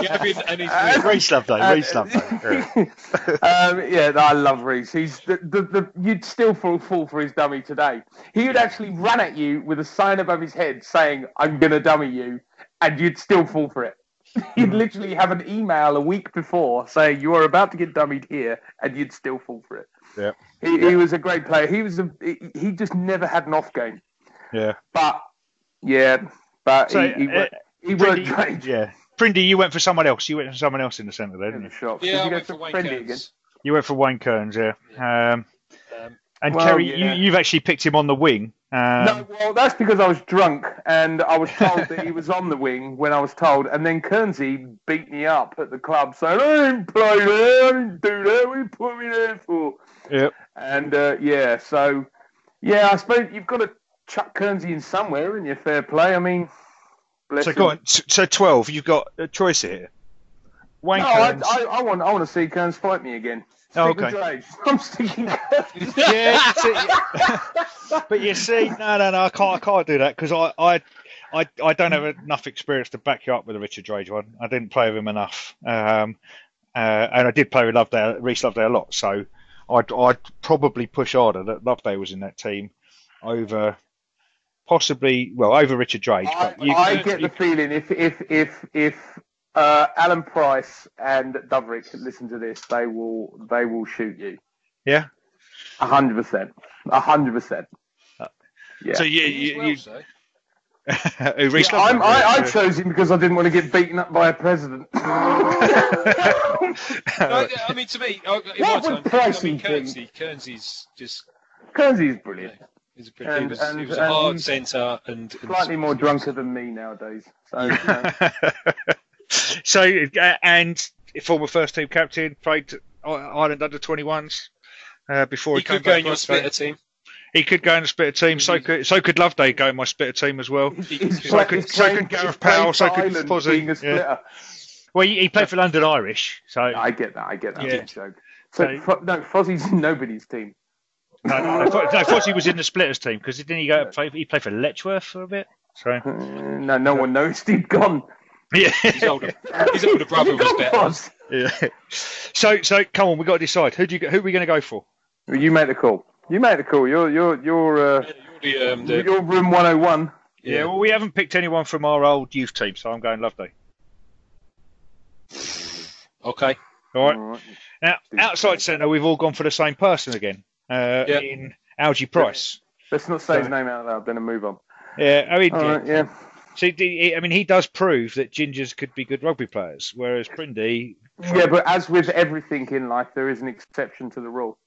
Gavin and his [laughs] Reese Loveday. Uh, Reese Loveday. Yeah. [laughs] um, yeah, no, I love Reese. He's the, the, the you'd still fall, fall for his dummy today. He would actually run at you with a sign above his head saying, "I'm gonna dummy you," and you'd still fall for it. [laughs] You'd literally have an email a week before saying you are about to get dummied here, and you'd still fall for it. Yeah. He, he was a great player. He was a, he, he just never had an off game. Yeah. But yeah, but So, he, he, uh, wor- he worked Prindy, great. yeah. Prindy, you went for someone else. You went for someone else in the centre there, In didn't the you? shop. Yeah, Did I you go went for Wayne Friendly Kearns. again? You went for Wayne Kearns, yeah. Um, Um, and Well, Kerry, yeah. you, you've actually picked him on the wing. Um, no, well, that's because I was drunk and I was told that he was on the wing when I was told, and then Kernsey beat me up at the club saying, "I didn't play there, I didn't do that. What you put me there for?" Yep. And uh, yeah, so yeah, I suppose you've got to chuck Kernsey in somewhere in your fair play. I mean, bless So him. go on. So twelve. You've got a choice here. Wayne No, I, I, I want I want to see Kearns fight me again. Oh, Stick okay. [laughs] I'm sticking. [laughs] Yeah, but you see, no, no, no, I can't, I can't do that because I, I, I, I don't have enough experience to back you up with the Richard Drage one. I didn't play with him enough, um, uh, and I did play with Loveday, Reese Loveday a lot. So I'd, I'd probably push harder that Loveday was in that team over, possibly, well, over Richard Drake. I, But you, I you- get the feeling if if if if uh, Alan Price and Duverick listen to this, they will they will shoot you. Yeah? a hundred percent, a hundred percent. Yeah, so you, as you, well, you, [laughs] so. Yeah, I'm, Loveday? I, I chose him because I didn't want to get beaten up by a president. [laughs] No, I mean, to me, I- in What my would time, I Pricey mean, think? Kearnsey, Kearnsey's just Kernsy's brilliant. He's a pretty, And- he was, and- he was a hard and- centre and, and Slightly more drunker than me nowadays. So you know. [laughs] so, uh, and former first team captain, played Ireland under 21s uh, before He he, came could go in your to us, so splitter team. He could go in the splitter team. So could so could Loveday go in my splitter team as well. So could- so could Gareth Powell, so could Ireland Fozzie, being a yeah. Well, he, he played for London Irish, so I get that. I get that. Yeah. Joke. So, So- no, Fozzie's nobody's team. No, no, no, Fo- no, Fozzie was in the splitters team because didn't he go play? He played for Letchworth for a bit. So Uh, no, no one knows he'd gone. yeah, His older, his older brother was [laughs] better. Foz. yeah. So so come on, we have got to decide who do you who are we going to go for? You make the call. You make the call. You're you're you're uh, You're the, um, the, you're room 101. Yeah, well, we haven't picked anyone from our old youth team, so I'm going Loveday. okay. All right. All right. Now, outside centre, we've all gone for the same person again. Uh. In Algie Price. Let's not say his name out loud. Then and move on. Yeah, I mean, right. Yeah. see, I mean, he does prove that gingers could be good rugby players, whereas Prindy. Yeah, but as with everything in life, there is an exception to the rule.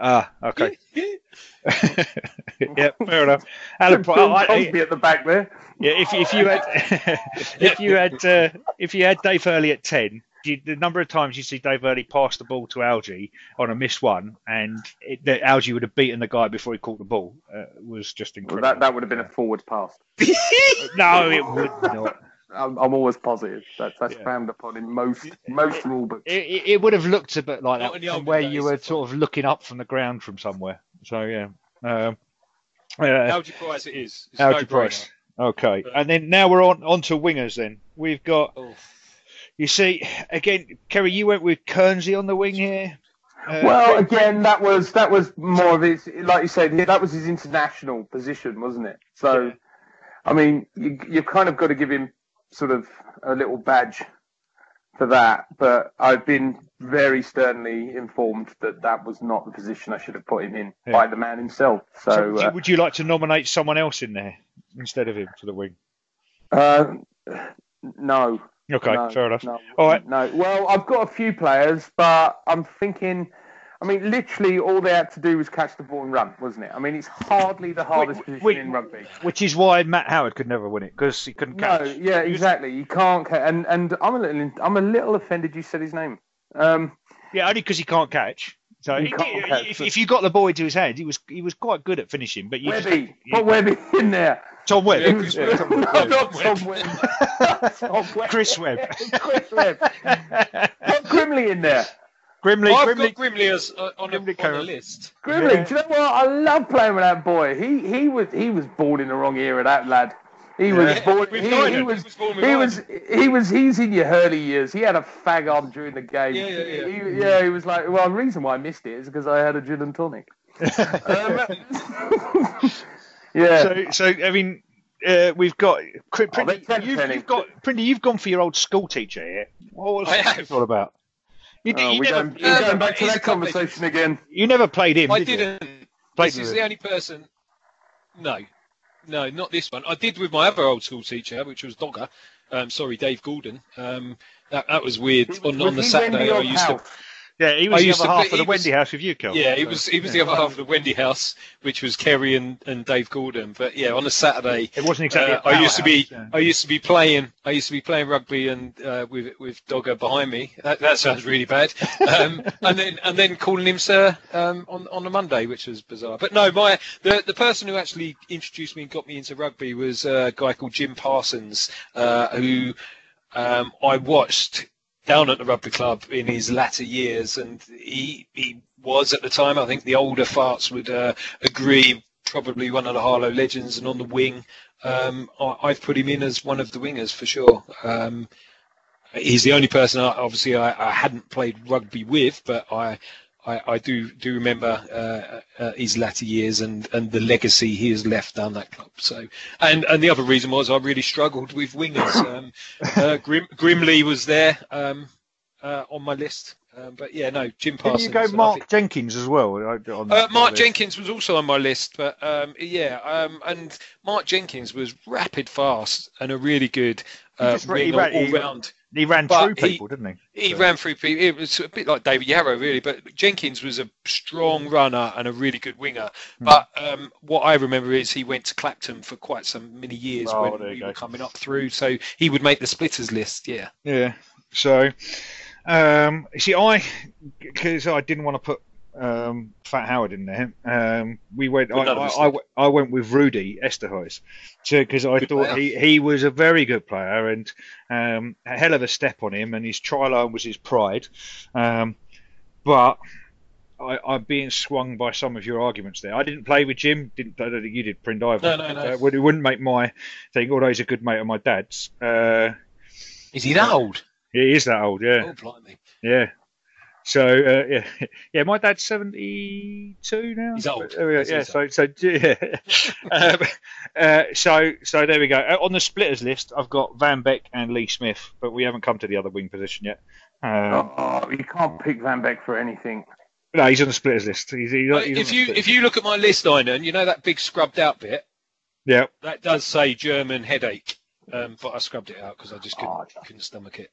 Ah, okay. [laughs] yeah, fair enough. Alan Price. Bill I- Cosby at the back there. yeah, if if you had [laughs] if you had uh, if you had Dave Hurley at ten, you, the number of times you see Dave Hurley pass the ball to Algie on a missed one, and it, that Algie would have beaten the guy before he caught the ball, uh, was just Well, incredible. that that would have been a forward pass. [laughs] no, it would not. I'm, I'm always positive. That's that's Yeah. frowned upon in most most rule books. It, it, it would have looked a bit like Not that from where you were sort of looking up from the ground from somewhere. So yeah, um, uh, Algie Price it is. It's a no-brainer. Price. Okay, and then now we're on on to wingers. Then we've got Oh. You see again, Kerry. You went with Kernsey on the wing here. Uh, Well, again, that was that was more of his, like you said, that was his international position, wasn't it? So, Yeah. I mean, you you've kind of got to give him sort of a little badge for that. But I've been very sternly informed that that was not the position I should have put him in Yeah. by the man himself. so So, would, you, uh, would you like to nominate someone else in there instead of him for the wing? Uh, no. Okay, no, fair enough. No, All right. No. Well, I've got a few players, but I'm thinking. I mean, literally, all they had to do was catch the ball and run, wasn't it? I mean, it's hardly the hardest Wait, position in rugby. Which is why Matt Howard could never win it because he couldn't catch. No, yeah, exactly. You can't. catch, and and I'm a little. I'm a little offended. You said his name. Um, Yeah, only because he can't catch. So He he- can't if, if you got the ball into his hand, he was he was quite good at finishing. But you just- Webby, you- put Webby in there. Tom Webb, Yeah, Chris [laughs] no, Webb. not Webb. Tom Webb. [laughs] Tom Webb. Chris Webb. [laughs] Chris Webb. Put Grimley in there. Grimley, I've Grimley, got Grimley as, uh, on, a, Grimley on Carroll. the list. Grimley, Yeah. do you know what? I love playing with that boy. He he was he was born in the wrong era. That lad. He was Yeah, born. with He, Dynan. he He was. was born with He was. He was. He's in your early years. He had a fag arm during the game. Yeah, yeah, yeah. He, yeah, he was like. Well, the reason why I missed it is because I had a gin and tonic. [laughs] Um, [laughs] yeah. So, so I mean, uh, we've got Cri- Oh, you've, you've got Prindy, you've gone for your old school teacher here. What was I this all about? You, Oh, you we're never, going, we're going back to that a couple of- conversation again. you never played him, I did didn't. Played this with is him. the only person. No, no, not this one. I did with my other old school teacher, which was Dogger. Um, sorry, Dave Gordon. Um, that that was weird. Was- on on the Saturday, I used to. Yeah, he I was the other to half of the he was- Wendy House with you, Kel. Yeah, he So, was he was yeah. the other half of the Wendy House, which was Kerry and, and Dave Gordon. But yeah, on a Saturday, It wasn't exactly. uh, I used to be powerhouse, I used to be playing I used to be playing rugby and uh, with with Dogger behind me. That, that sounds really bad. Um, [laughs] and then and then calling him sir um, on on a Monday, which was bizarre. But no, my the the person who actually introduced me and got me into rugby was a guy called Jim Parsons, uh, who um, I watched down at the rugby club in his latter years, and he he was at the time. I think the older farts would uh, agree. Probably one of the Harlow legends, and on the wing, um, I, I've put him in as one of the wingers for sure. Um, he's the only person, I, obviously, I, I hadn't played rugby with, but I, I, I do do remember uh, uh, his latter years and, and the legacy he has left down that club. So, and and the other reason was I really struggled with wingers. [laughs] Um, uh, Grim, Grimley was there um, uh, on my list, um, but yeah, no, Jim Didn't you go Mark think- Jenkins as well? uh, uh, Mark list? Jenkins was also on my list, but um, yeah, um, and Mark Jenkins was rapid, fast, and a really good uh, winger all round. He ran But through he- people, didn't he? He So- ran through people. It was a bit like David Yarrow, really, but Jenkins was a strong runner and a really good winger. Hmm. But um, what I remember is he went to Clapton for quite some many years Oh, when we go. were coming up through, so he would make the splitters list. Yeah. Yeah. So, um, see, I because I didn't want to put um, Fat Howard in there. Um, we went. I, But none of us I, I. I went with Rudy Esterhuis, because I Good thought player. he, he was a very good player and um, a hell of a step on him, and his try line was his pride. Um, but I, I'm being swung by some of your arguments there. I didn't play with Jim. Didn't I don't think you did, Prind either. No, no, no. Uh, it wouldn't make my thing. Although he's a good mate of my dad's. Uh, Is he that old? he is that old, yeah. Oh, blimey. Yeah. So uh, yeah, [laughs] yeah. My dad's seventy-two now. He's old. But there we go, yeah. he's So so [laughs] yeah. um, uh, so so there we go. Uh, on the splitters list, I've got Van Beck and Lee Smith, but we haven't come to the other wing position yet. Um, Oh, you can't pick Van Beck for anything. No, he's on the splitters list. He's, he's, he's if you splitters. if you look at my list, Einan, you know that big scrubbed out bit. yeah. That does say German headache, um, but I scrubbed it out because I just couldn't, Oh, couldn't stomach it.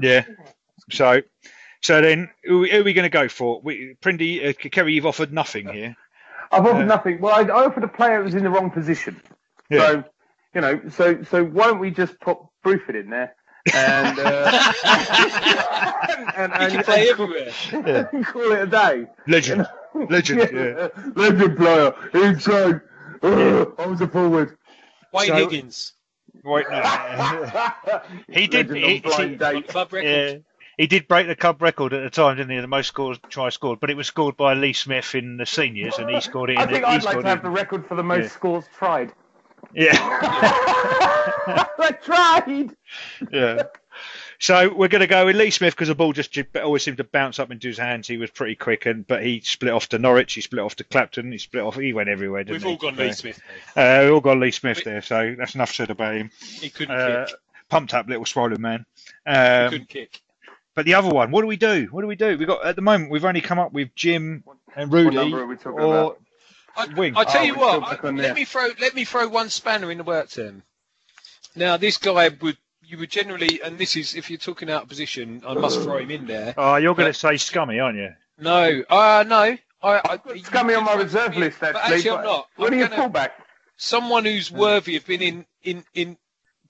Yeah. So so then who, who are we going to go for? We, Prindy, uh, Kerry, you've offered nothing here. I've offered Uh, nothing. Well, I, I offered a player that was in the wrong position. Yeah. So, you know, so so why don't we just put Bruford in there and uh, [laughs] and, He can play everywhere. [laughs] and call it a day. Legend. [laughs] Legend. Yeah. Legend player inside. [sighs] Uh, I was a forward. Wayne So- Higgins Wait, no. He did- Legend on he- blind he- date. club record. Yeah. He did break the club record at the time, didn't he? The most scores try scored, but it was scored by Lee Smith in the seniors, and he scored it. In I the, think he I'd like scored to have it- the record for the most Yeah. scores tried. Yeah, [laughs] I tried. yeah. So we're going to go with Lee Smith because the ball just always seemed to bounce up into his hands. He was pretty quick, and but he split off to Norwich. He split off to Clapton. He split off. He went everywhere. Didn't We've he? all gone So, Lee Smith. Uh, we all got Lee Smith there, so that's enough said about him. He couldn't Uh, kick. pumped up little swollen man. He Um, couldn't kick. But the other one, what do we do? What do we do? We got at the moment we've only come up with Jim and Rudy What number are we talking or about? I, wing. I tell Oh, you what, I- let me throw let me throw one spanner in the works then. Now this guy would you would generally, and this is if you're talking out of position, I must throw him in there. Oh, you're going to say scummy, aren't you? No, uh, no. I, I Scummy on my reserve list, but actually. actually I'm not. When I'm are you gonna- fullback? someone who's worthy of being in in in,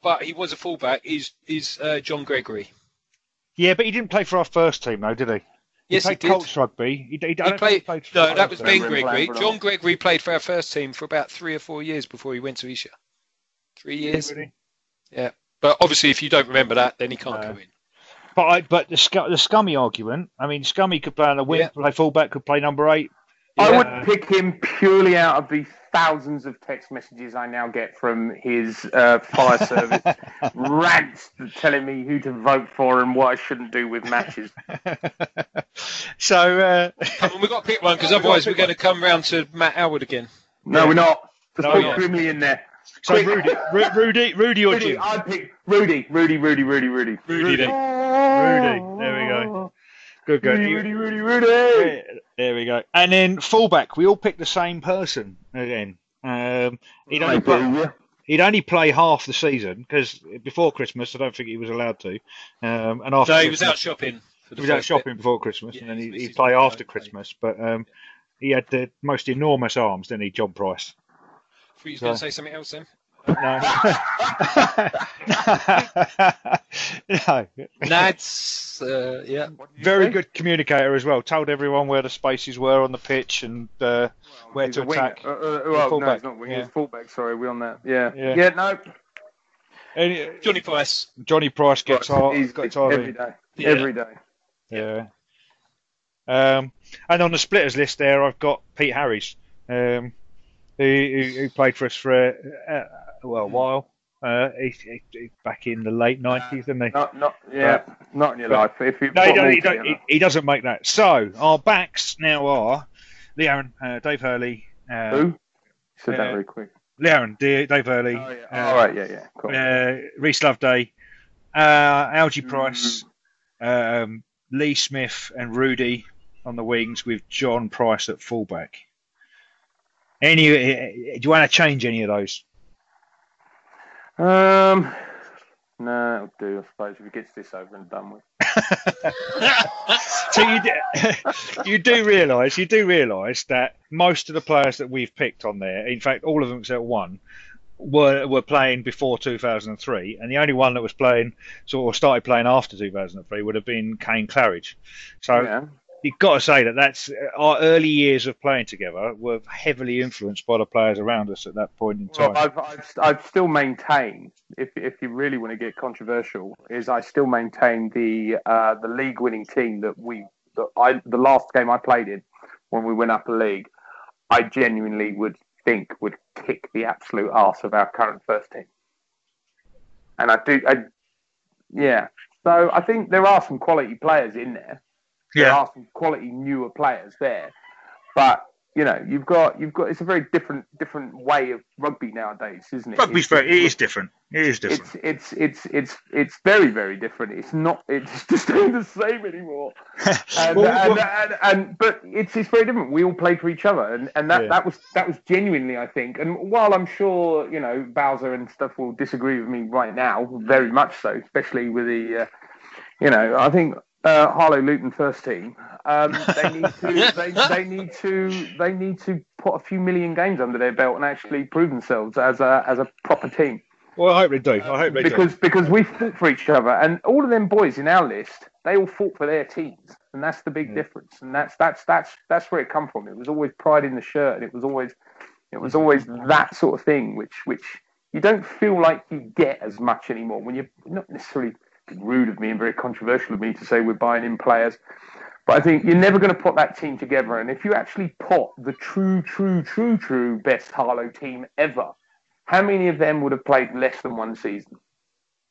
but he was a fullback. Is is uh, John Gregory? Yeah, but he didn't play for our first team, though, did he? Yes, he played did. Colts rugby. He, he, I don't think played- he played for No, that was Ben Gregory. John. Gregory played for our first team for about three or four years before he went to Esher. Three years. Really? But obviously, if you don't remember that, then he can't No. go in. But I, but the scu- the scummy argument. I mean, scummy could play on the wing, Yeah. play fullback, could play number eight. I would pick him purely out of the thousands of text messages I now get from his uh, fire [laughs] service rants telling me who to vote for and what I shouldn't do with matches. [laughs] so uh, Come on, we've got to pick one because [laughs] otherwise we're going to come round to Matt Howard again. No, we're not. Just No, put we're. Grimley in there. so Quick. Rudy, Ru- Rudy, Rudy or Rudy, Jim? I'd pick Rudy, Rudy, Rudy, Rudy, Rudy. Rudy then. Rudy. There we go. Good, good. Rudy, Rudy, Rudy, Rudy. There we go. And then fullback, we all picked the same person again. Um, he'd, only play, he'd only play half the season because before Christmas, I don't think he was allowed to. Um, and after No, he was Christmas- out shopping. He was out first shopping before Christmas, Yeah, and then he, missing he'd play after right? Christmas. But um, he had the most enormous arms, didn't he, John Price? Bit. Were you going to say something else then? No. [laughs] no. Nads, uh, yeah. Very good communicator as well. Told everyone where the spaces were on the pitch and uh, where to a winger. attack. Uh, uh, well, no, he's not winger. yeah. He's fullback. Sorry, we on that. Yeah. Yeah. Yeah. no. And, Johnny Price. Johnny Price gets our, He's gets every our day. Yeah. Every day. Yeah. Um, and on the splitters list there, I've got Pete Harris, um, who, who, who played for us for a, uh, well a while. Uh, he, he, he- back in the late nineties, didn't he? Not, not, yeah, not in your life. If you No, he, don't, he, don't, he, he doesn't make that. So our backs now are Lee Aaron, uh, Dave Hurley, uh, Who? Said that uh, very quick. Lee Aaron, D- Dave Hurley, Oh, yeah. uh, All right, yeah, yeah. Cool. uh, Reese Loveday, uh, Algie Mm. Price, um, Lee Smith, and Rudy on the wings with John Price at fullback. Any? Do you want to change any of those? Um, no, that'll do. I suppose if he gets this over and done with. [laughs] so you do, [laughs] you do realise you do realise that most of the players that we've picked on there, in fact, all of them except one, were were playing before 2003, and the only one that was playing sort of started playing after 2003 would have been Kane Claridge. So yeah. You've got to say that that's our early years of playing together were heavily influenced by the players around us at that point in time. Well, I've, I've, I've still maintained, if, if you really want to get controversial, is I still maintain the uh, the league winning team that we that I the last game I played in when we went up a league, I genuinely would think would kick the absolute arse of our current first team. And I do, I, yeah. So I think there are some quality players in there. There Yeah. are some quality newer players there, but you know, you've got you've got it's a very different different way of rugby nowadays, isn't it? Rugby's It's- very, it is different. It is different. It's it's it's it's it's very very different. It's not it's [laughs] just ain't the same anymore. [laughs] And, Well, and, well- and, and but it's it's very different. We all played for each other, and, and that, Yeah. that was that was genuinely, I think. And while I'm sure you know Bowser and stuff will disagree with me right now, very much so, especially with the, uh, you know, I think uh, Harlow Luton first team. Um, they need to [laughs] they, they need to they need to put a few million games under their belt and actually prove themselves as a as a proper team Well, I hope they do. I hope they do. because because we fought for each other, and all of them boys in our list, they all fought for their teams, and that's the big Yeah. difference. And that's that's that's that's where it come from. It was always pride in the shirt, and it was always it was always that sort of thing, which which you don't feel like you get as much anymore when you're not necessarily rude of me and very controversial of me to say we're buying in players. But I think you're never going to put that team together. And if you actually put the true, true, true, true best Harlow team ever, how many of them would have played less than one season?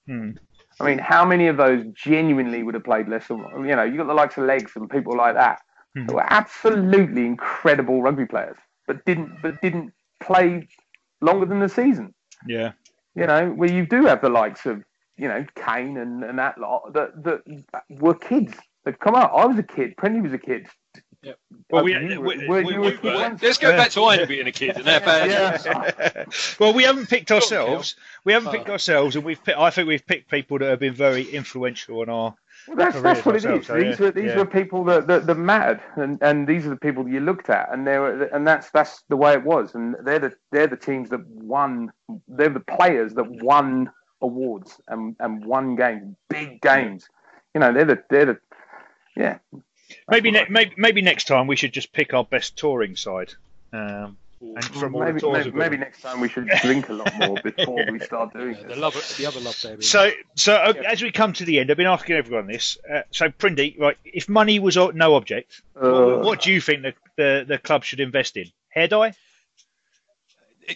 Hmm. I mean, how many of those genuinely would have played less than one? You know, you got the likes of Legs and people like that Hmm. who were absolutely incredible rugby players, but didn't but didn't play longer than the season. Yeah. You know, where you do have the likes of you know Kane and, and that lot that that were kids. They've come out. I was a kid. Prendy was a kid. Well, we, you, we, were we- we- a kid once? Let's go back to Iron being a kid and how bad Yeah. [laughs] well, we haven't picked ourselves. We haven't Oh. picked ourselves, and we've. Picked, I think we've picked people that have been very influential on our. Well, that's, that's what it is. so, these yeah, were these yeah. were people that, that, that mattered, and, and these are the people that you looked at, and they were, and that's that's the way it was, and they're the they're the teams that won. They're the players that won awards and, and won games, big games. You know, they're the they're the yeah. Maybe, That's ne- maybe maybe next time we should just pick our best touring side. Um, and from all the Maybe, tours maybe, maybe next time we should drink a lot more before we start [laughs] doing the this. love, the other love baby. So, so uh, as we come to the end, I've been asking everyone this. Uh, so, Prindy, right? If money was no object, Uh, what, what do you think the, the the club should invest in? Hair dye,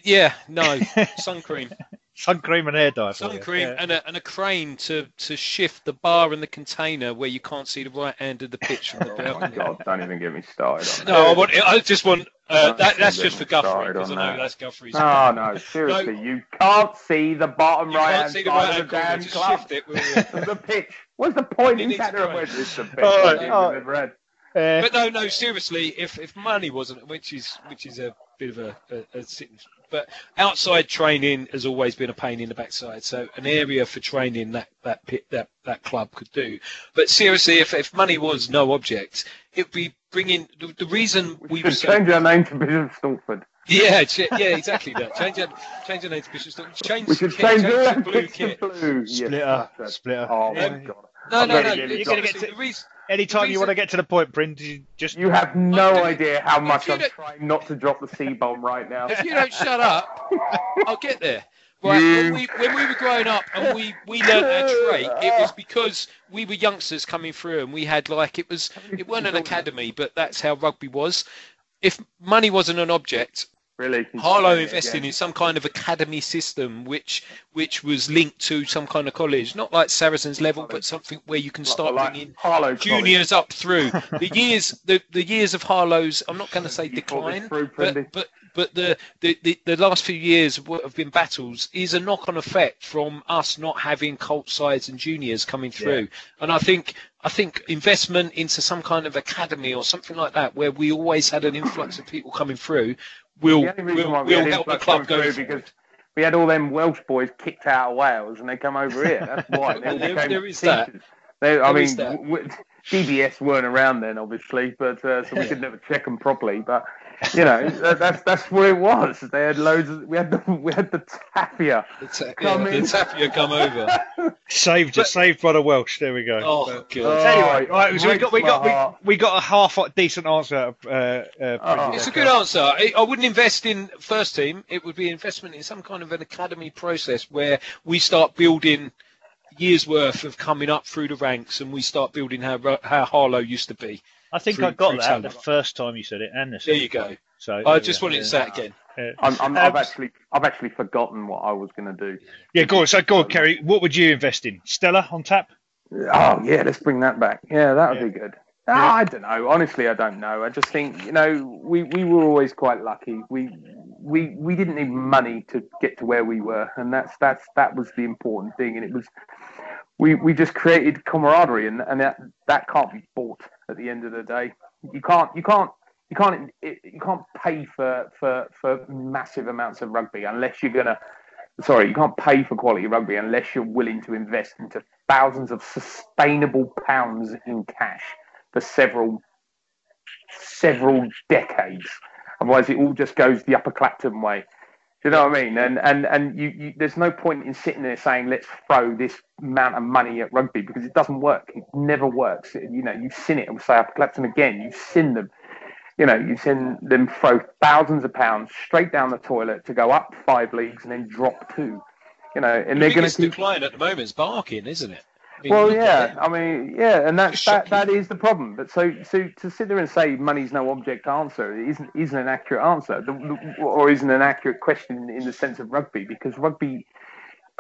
yeah, no, sun cream, [laughs] sun cream, and hair dye. sun cream, Yeah. and a and a crane to to shift the bar and the container where you can't see the right end of the pitch from the Oh my god! Don't even get me started on [laughs] No, I that. want. I just want. Uh, Don't that, that's get just me for Guthrie started because I on know that. that's Guthries. No, no, seriously, you can't see the bottom you right can't hand see the side right of the damn Just club. shift it. will you? [laughs] the pitch. What's the point You in need to sat there and try. went, "This the best All right, game all we've ever had." Uh, but no, no, seriously, if if money wasn't, which is which is a bit of a, a, a sickness, but outside training has always been a pain in the backside. So an area for training that that pit, that that club could do. But seriously, if if money was no object, it'd be bringing the, the reason we We were should so change our name to Bishop Stortford. yeah ch- yeah exactly that change it change the name to Bishop Stortford. change We should kit, change change the blue kit. blue. Splitter, that's splitter. Oh my Yeah. god! No, I'm no, very no. nearly You're gonna get to the reason. Anytime you want to get to the point, Prindy, just You have no If you- idea how much I'm trying not to drop the C bomb right now. If you don't shut up, I'll get there. [laughs] Right, when we when we were growing up and we we learnt our trade, it was because we were youngsters coming through and we had like it was it wasn't an academy, but that's how rugby was. If money wasn't an object, Really? Harlow Yeah, invested yeah. in some kind of academy system which which was linked to some kind of college, not like Saracens level, but something where you can start Like bringing Harlow juniors up through. The [laughs] years the, the years of Harlow's I'm not going to say You decline through, but but but the, the, the, the last few years have been battles is a knock-on effect from us not having cult sides and juniors coming through. And I think I think investment into some kind of academy or something like that where we always had an influx of people coming through will The only reason will, why we will had help the club go through because we had all them Welsh boys kicked out of Wales and they come over here. That's [laughs] why. They all There- became there is that. They, I There is mean, that. w- w- DBS weren't around then, obviously, but uh, so we could never check them properly. But you know, [laughs] that, that's that's what it was. They had loads. Of, we had the we had the Tapia. the, ta- Come yeah, the. Tapia come over [laughs] saved, just saved by the Welsh. There we go. oh god Oh, Anyway, right, so we got we got we, we got a half decent answer. Uh, uh, Oh. It's a good answer. I, I wouldn't invest in first team. It would be investment in some kind of an academy process where we start building years worth of coming up through the ranks, and we start building how how Harlow used to be. I think through- I got through that the first time you said it, and the There you go. So I just wanted to say it again. yeah. I'm, I'm, I've Um, actually I've actually forgotten what I was going to do. Yeah, go on. So go on, Kerry. What would you invest in? Stella on tap? Oh yeah, let's bring that back. Yeah, that would Yeah. be good. Ah, I don't know. Honestly, I don't know. I just think you know we, we were always quite lucky. We we we didn't need money to get to where we were, and that's that's that was the important thing. And it was we we just created camaraderie, and, and that that can't be bought at the end of the day. You can't you can't you can't you can't pay for for for massive amounts of rugby unless you're gonna sorry, you can't pay for quality rugby unless you're willing to invest into thousands of sustainable pounds in cash for several several decades. Otherwise, it all just goes the upper Clapton way. Do you know what I mean? And and and you, you there's no point in sitting there saying let's throw this amount of money at rugby because it doesn't work. It never works. You know, you've seen it. And say upper Clapton again. You've seen them. You know, you've seen them throw thousands of pounds straight down the toilet to go up five leagues and then drop two. You know, and The they're going to decline at the moment is barking, isn't it? Mean, well, yeah. I mean, yeah, and that, that shocking. is the problem. But so so to sit there and say money's no object answer isn't isn't an accurate answer, the, the- or isn't an accurate question in, the sense of rugby because rugby.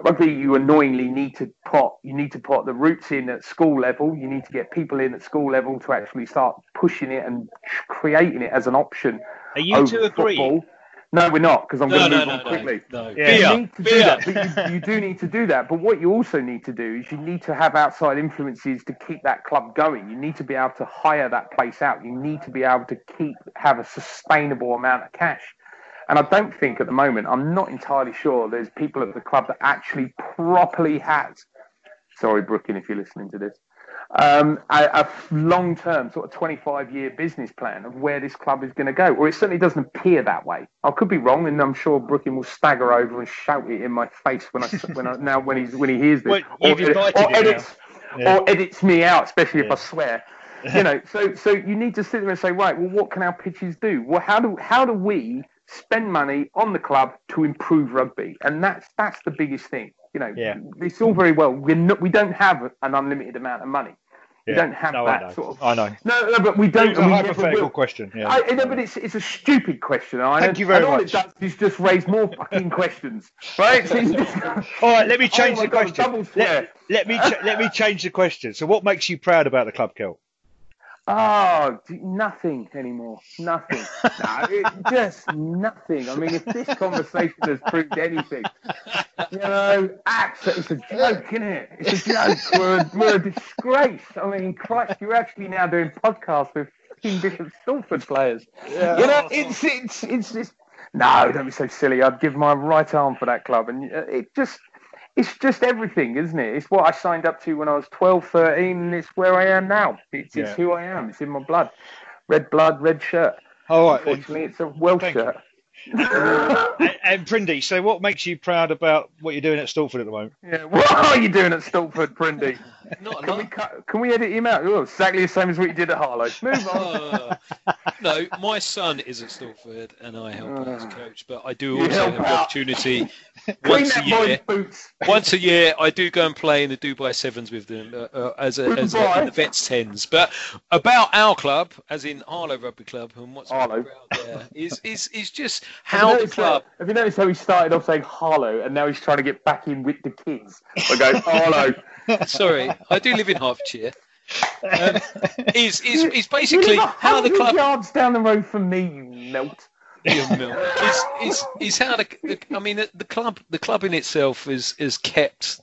Rugby, you annoyingly need to pot you need to put the roots in at school level. You need to get people in at school level to actually start pushing it and creating it as an option Are you agreeing? football. No, we're not because I'm No, going to no, move no, on quickly. no. no. Yeah. You need to do that, but you, you do need to do that. But what you also need to do is you need to have outside influences to keep that club going. You need to be able to hire that place out. You need to be able to keep have a sustainable amount of cash. And I don't think at the moment, I'm not entirely sure there's people at the club that actually properly has. Sorry, Brooklyn, if you're listening to this. Um, a, a long term, sort of 25 year business plan of where this club is going to go, or it certainly doesn't appear that way. I could be wrong, and I'm sure Brooking will stagger over and shout it in my face when I when I, [laughs] now when he's when he hears this, Well, or, or edits Yeah. or edits me out, especially if I swear. [laughs] You know, so so you need to sit there and say, right, well, what can our pitches do? Well, how do how do we spend money on the club to improve rugby? And that's that's the biggest thing. You know, Yeah. it's all very well. We're not, we don't have an unlimited amount of money. We don't have no, that sort of. I know. No, no, but we don't. was a hypothetical question. Yeah. I, no, but it's it's a stupid question. I Thank you very and all much. it does is just raise more fucking questions, right? So just- [laughs] All right, let me [laughs] change Oh the God, question. Let, let me ch- let me change the question. So, what makes you proud about the club, Kel? Oh, nothing anymore. Nothing. no, it, [laughs] just nothing. I mean, if this conversation has proved anything, you know, abs- it's a joke, isn't it? It's a joke. We're a, we're a disgrace. I mean, Christ, you're actually now doing podcasts with fucking Bishop players. You know, it's, it's, it's, it's, no, don't be so silly. I'd give my right arm for that club. And uh, it just, it's just everything, isn't it? It's what I signed up to when I was 12, 13, and it's where I am now. It's, Yeah. it's who I am. It's in my blood. Red blood, red shirt. All right, then. Unfortunately, it's a Welsh shirt. [laughs] and, and Prindy, so what makes you proud about what you're doing at Stortford at the moment? Yeah, [laughs] what are you doing at Stortford, Prindy? [laughs] Not Can we cut, can we edit him out? Oh, exactly the same as what you did at Harlow. Move on. Uh, no, my son is at Stortford and I help out as Uh, coach, but I do also have the opportunity Clean once a year. Once a year, I do go and play in the Dubai Sevens with them uh, uh, as a, as a, in the Vets Tens. But about our club, as in Harlow Rugby Club, and what's Harlow. there is [laughs] is is just how the club. How, have you noticed how he started off saying Harlow and now he's trying to get back in with the kids? I go, Harlow. [laughs] Sorry, I do live in Hertfordshire. Um, is is is basically how the club yards down the road from me, you melt. Is, is is how the, the I mean the, the club the club in itself is is kept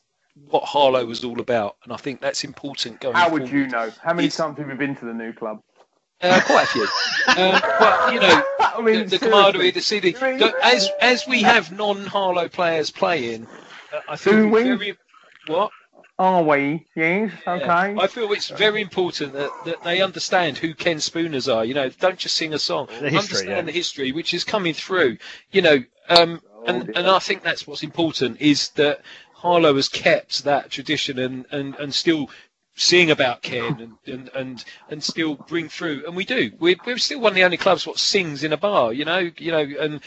what Harlow was all about, and I think that's important going How would you know? How many It's- times have you been to the new club? Uh, quite a few. Um, but you know, [laughs] I the, mean, the seriously. camaraderie, the. I mean- As as we have non-Harlow players playing, uh, I think very what. Are we? Yes. Yeah. Okay. I feel it's very important that, that they understand who Ken Spooners are. You know, don't just sing a song. The history, understand yeah. the history, which is coming through. You know, um, and and I think that's what's important is that Harlow has kept that tradition and and, and still sing about Ken and, and, and, and still bring through and we do we're, we're still one of the only clubs what sings in a bar you know you know and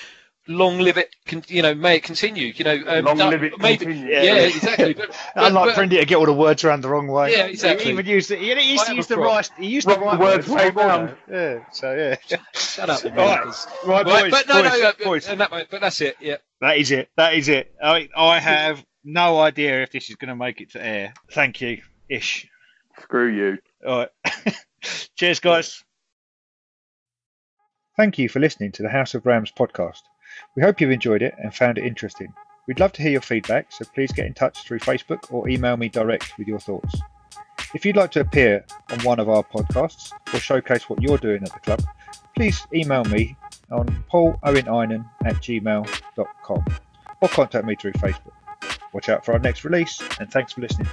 long live it con- you know may it continue you know um, Long that- live it maybe continue. yeah, Yeah. exactly but, [laughs] but, Unlike but- Prindy to get all the words around the wrong way. Yeah, exactly. He even used the, he used to use the right. He used the Wrong right words way you know. round. Yeah. So yeah. [laughs] Shut up, Right. Right, Right, boys. but no, boys, no, uh, boys. and that, but that's it. Yeah. That is it. That is it. I, I have no idea if this is going to make it to air. Thank you, Ish. Screw you. All right. [laughs] Cheers, guys. Thank you for listening to the House of Rams podcast. We hope you've enjoyed it and found it interesting. We'd love to hear your feedback, so please get in touch through Facebook or email me direct with your thoughts. If you'd like to appear on one of our podcasts or showcase what you're doing at the club, please email me on pauloweninen at gmail.com or contact me through Facebook. Watch out for our next release, and thanks for listening.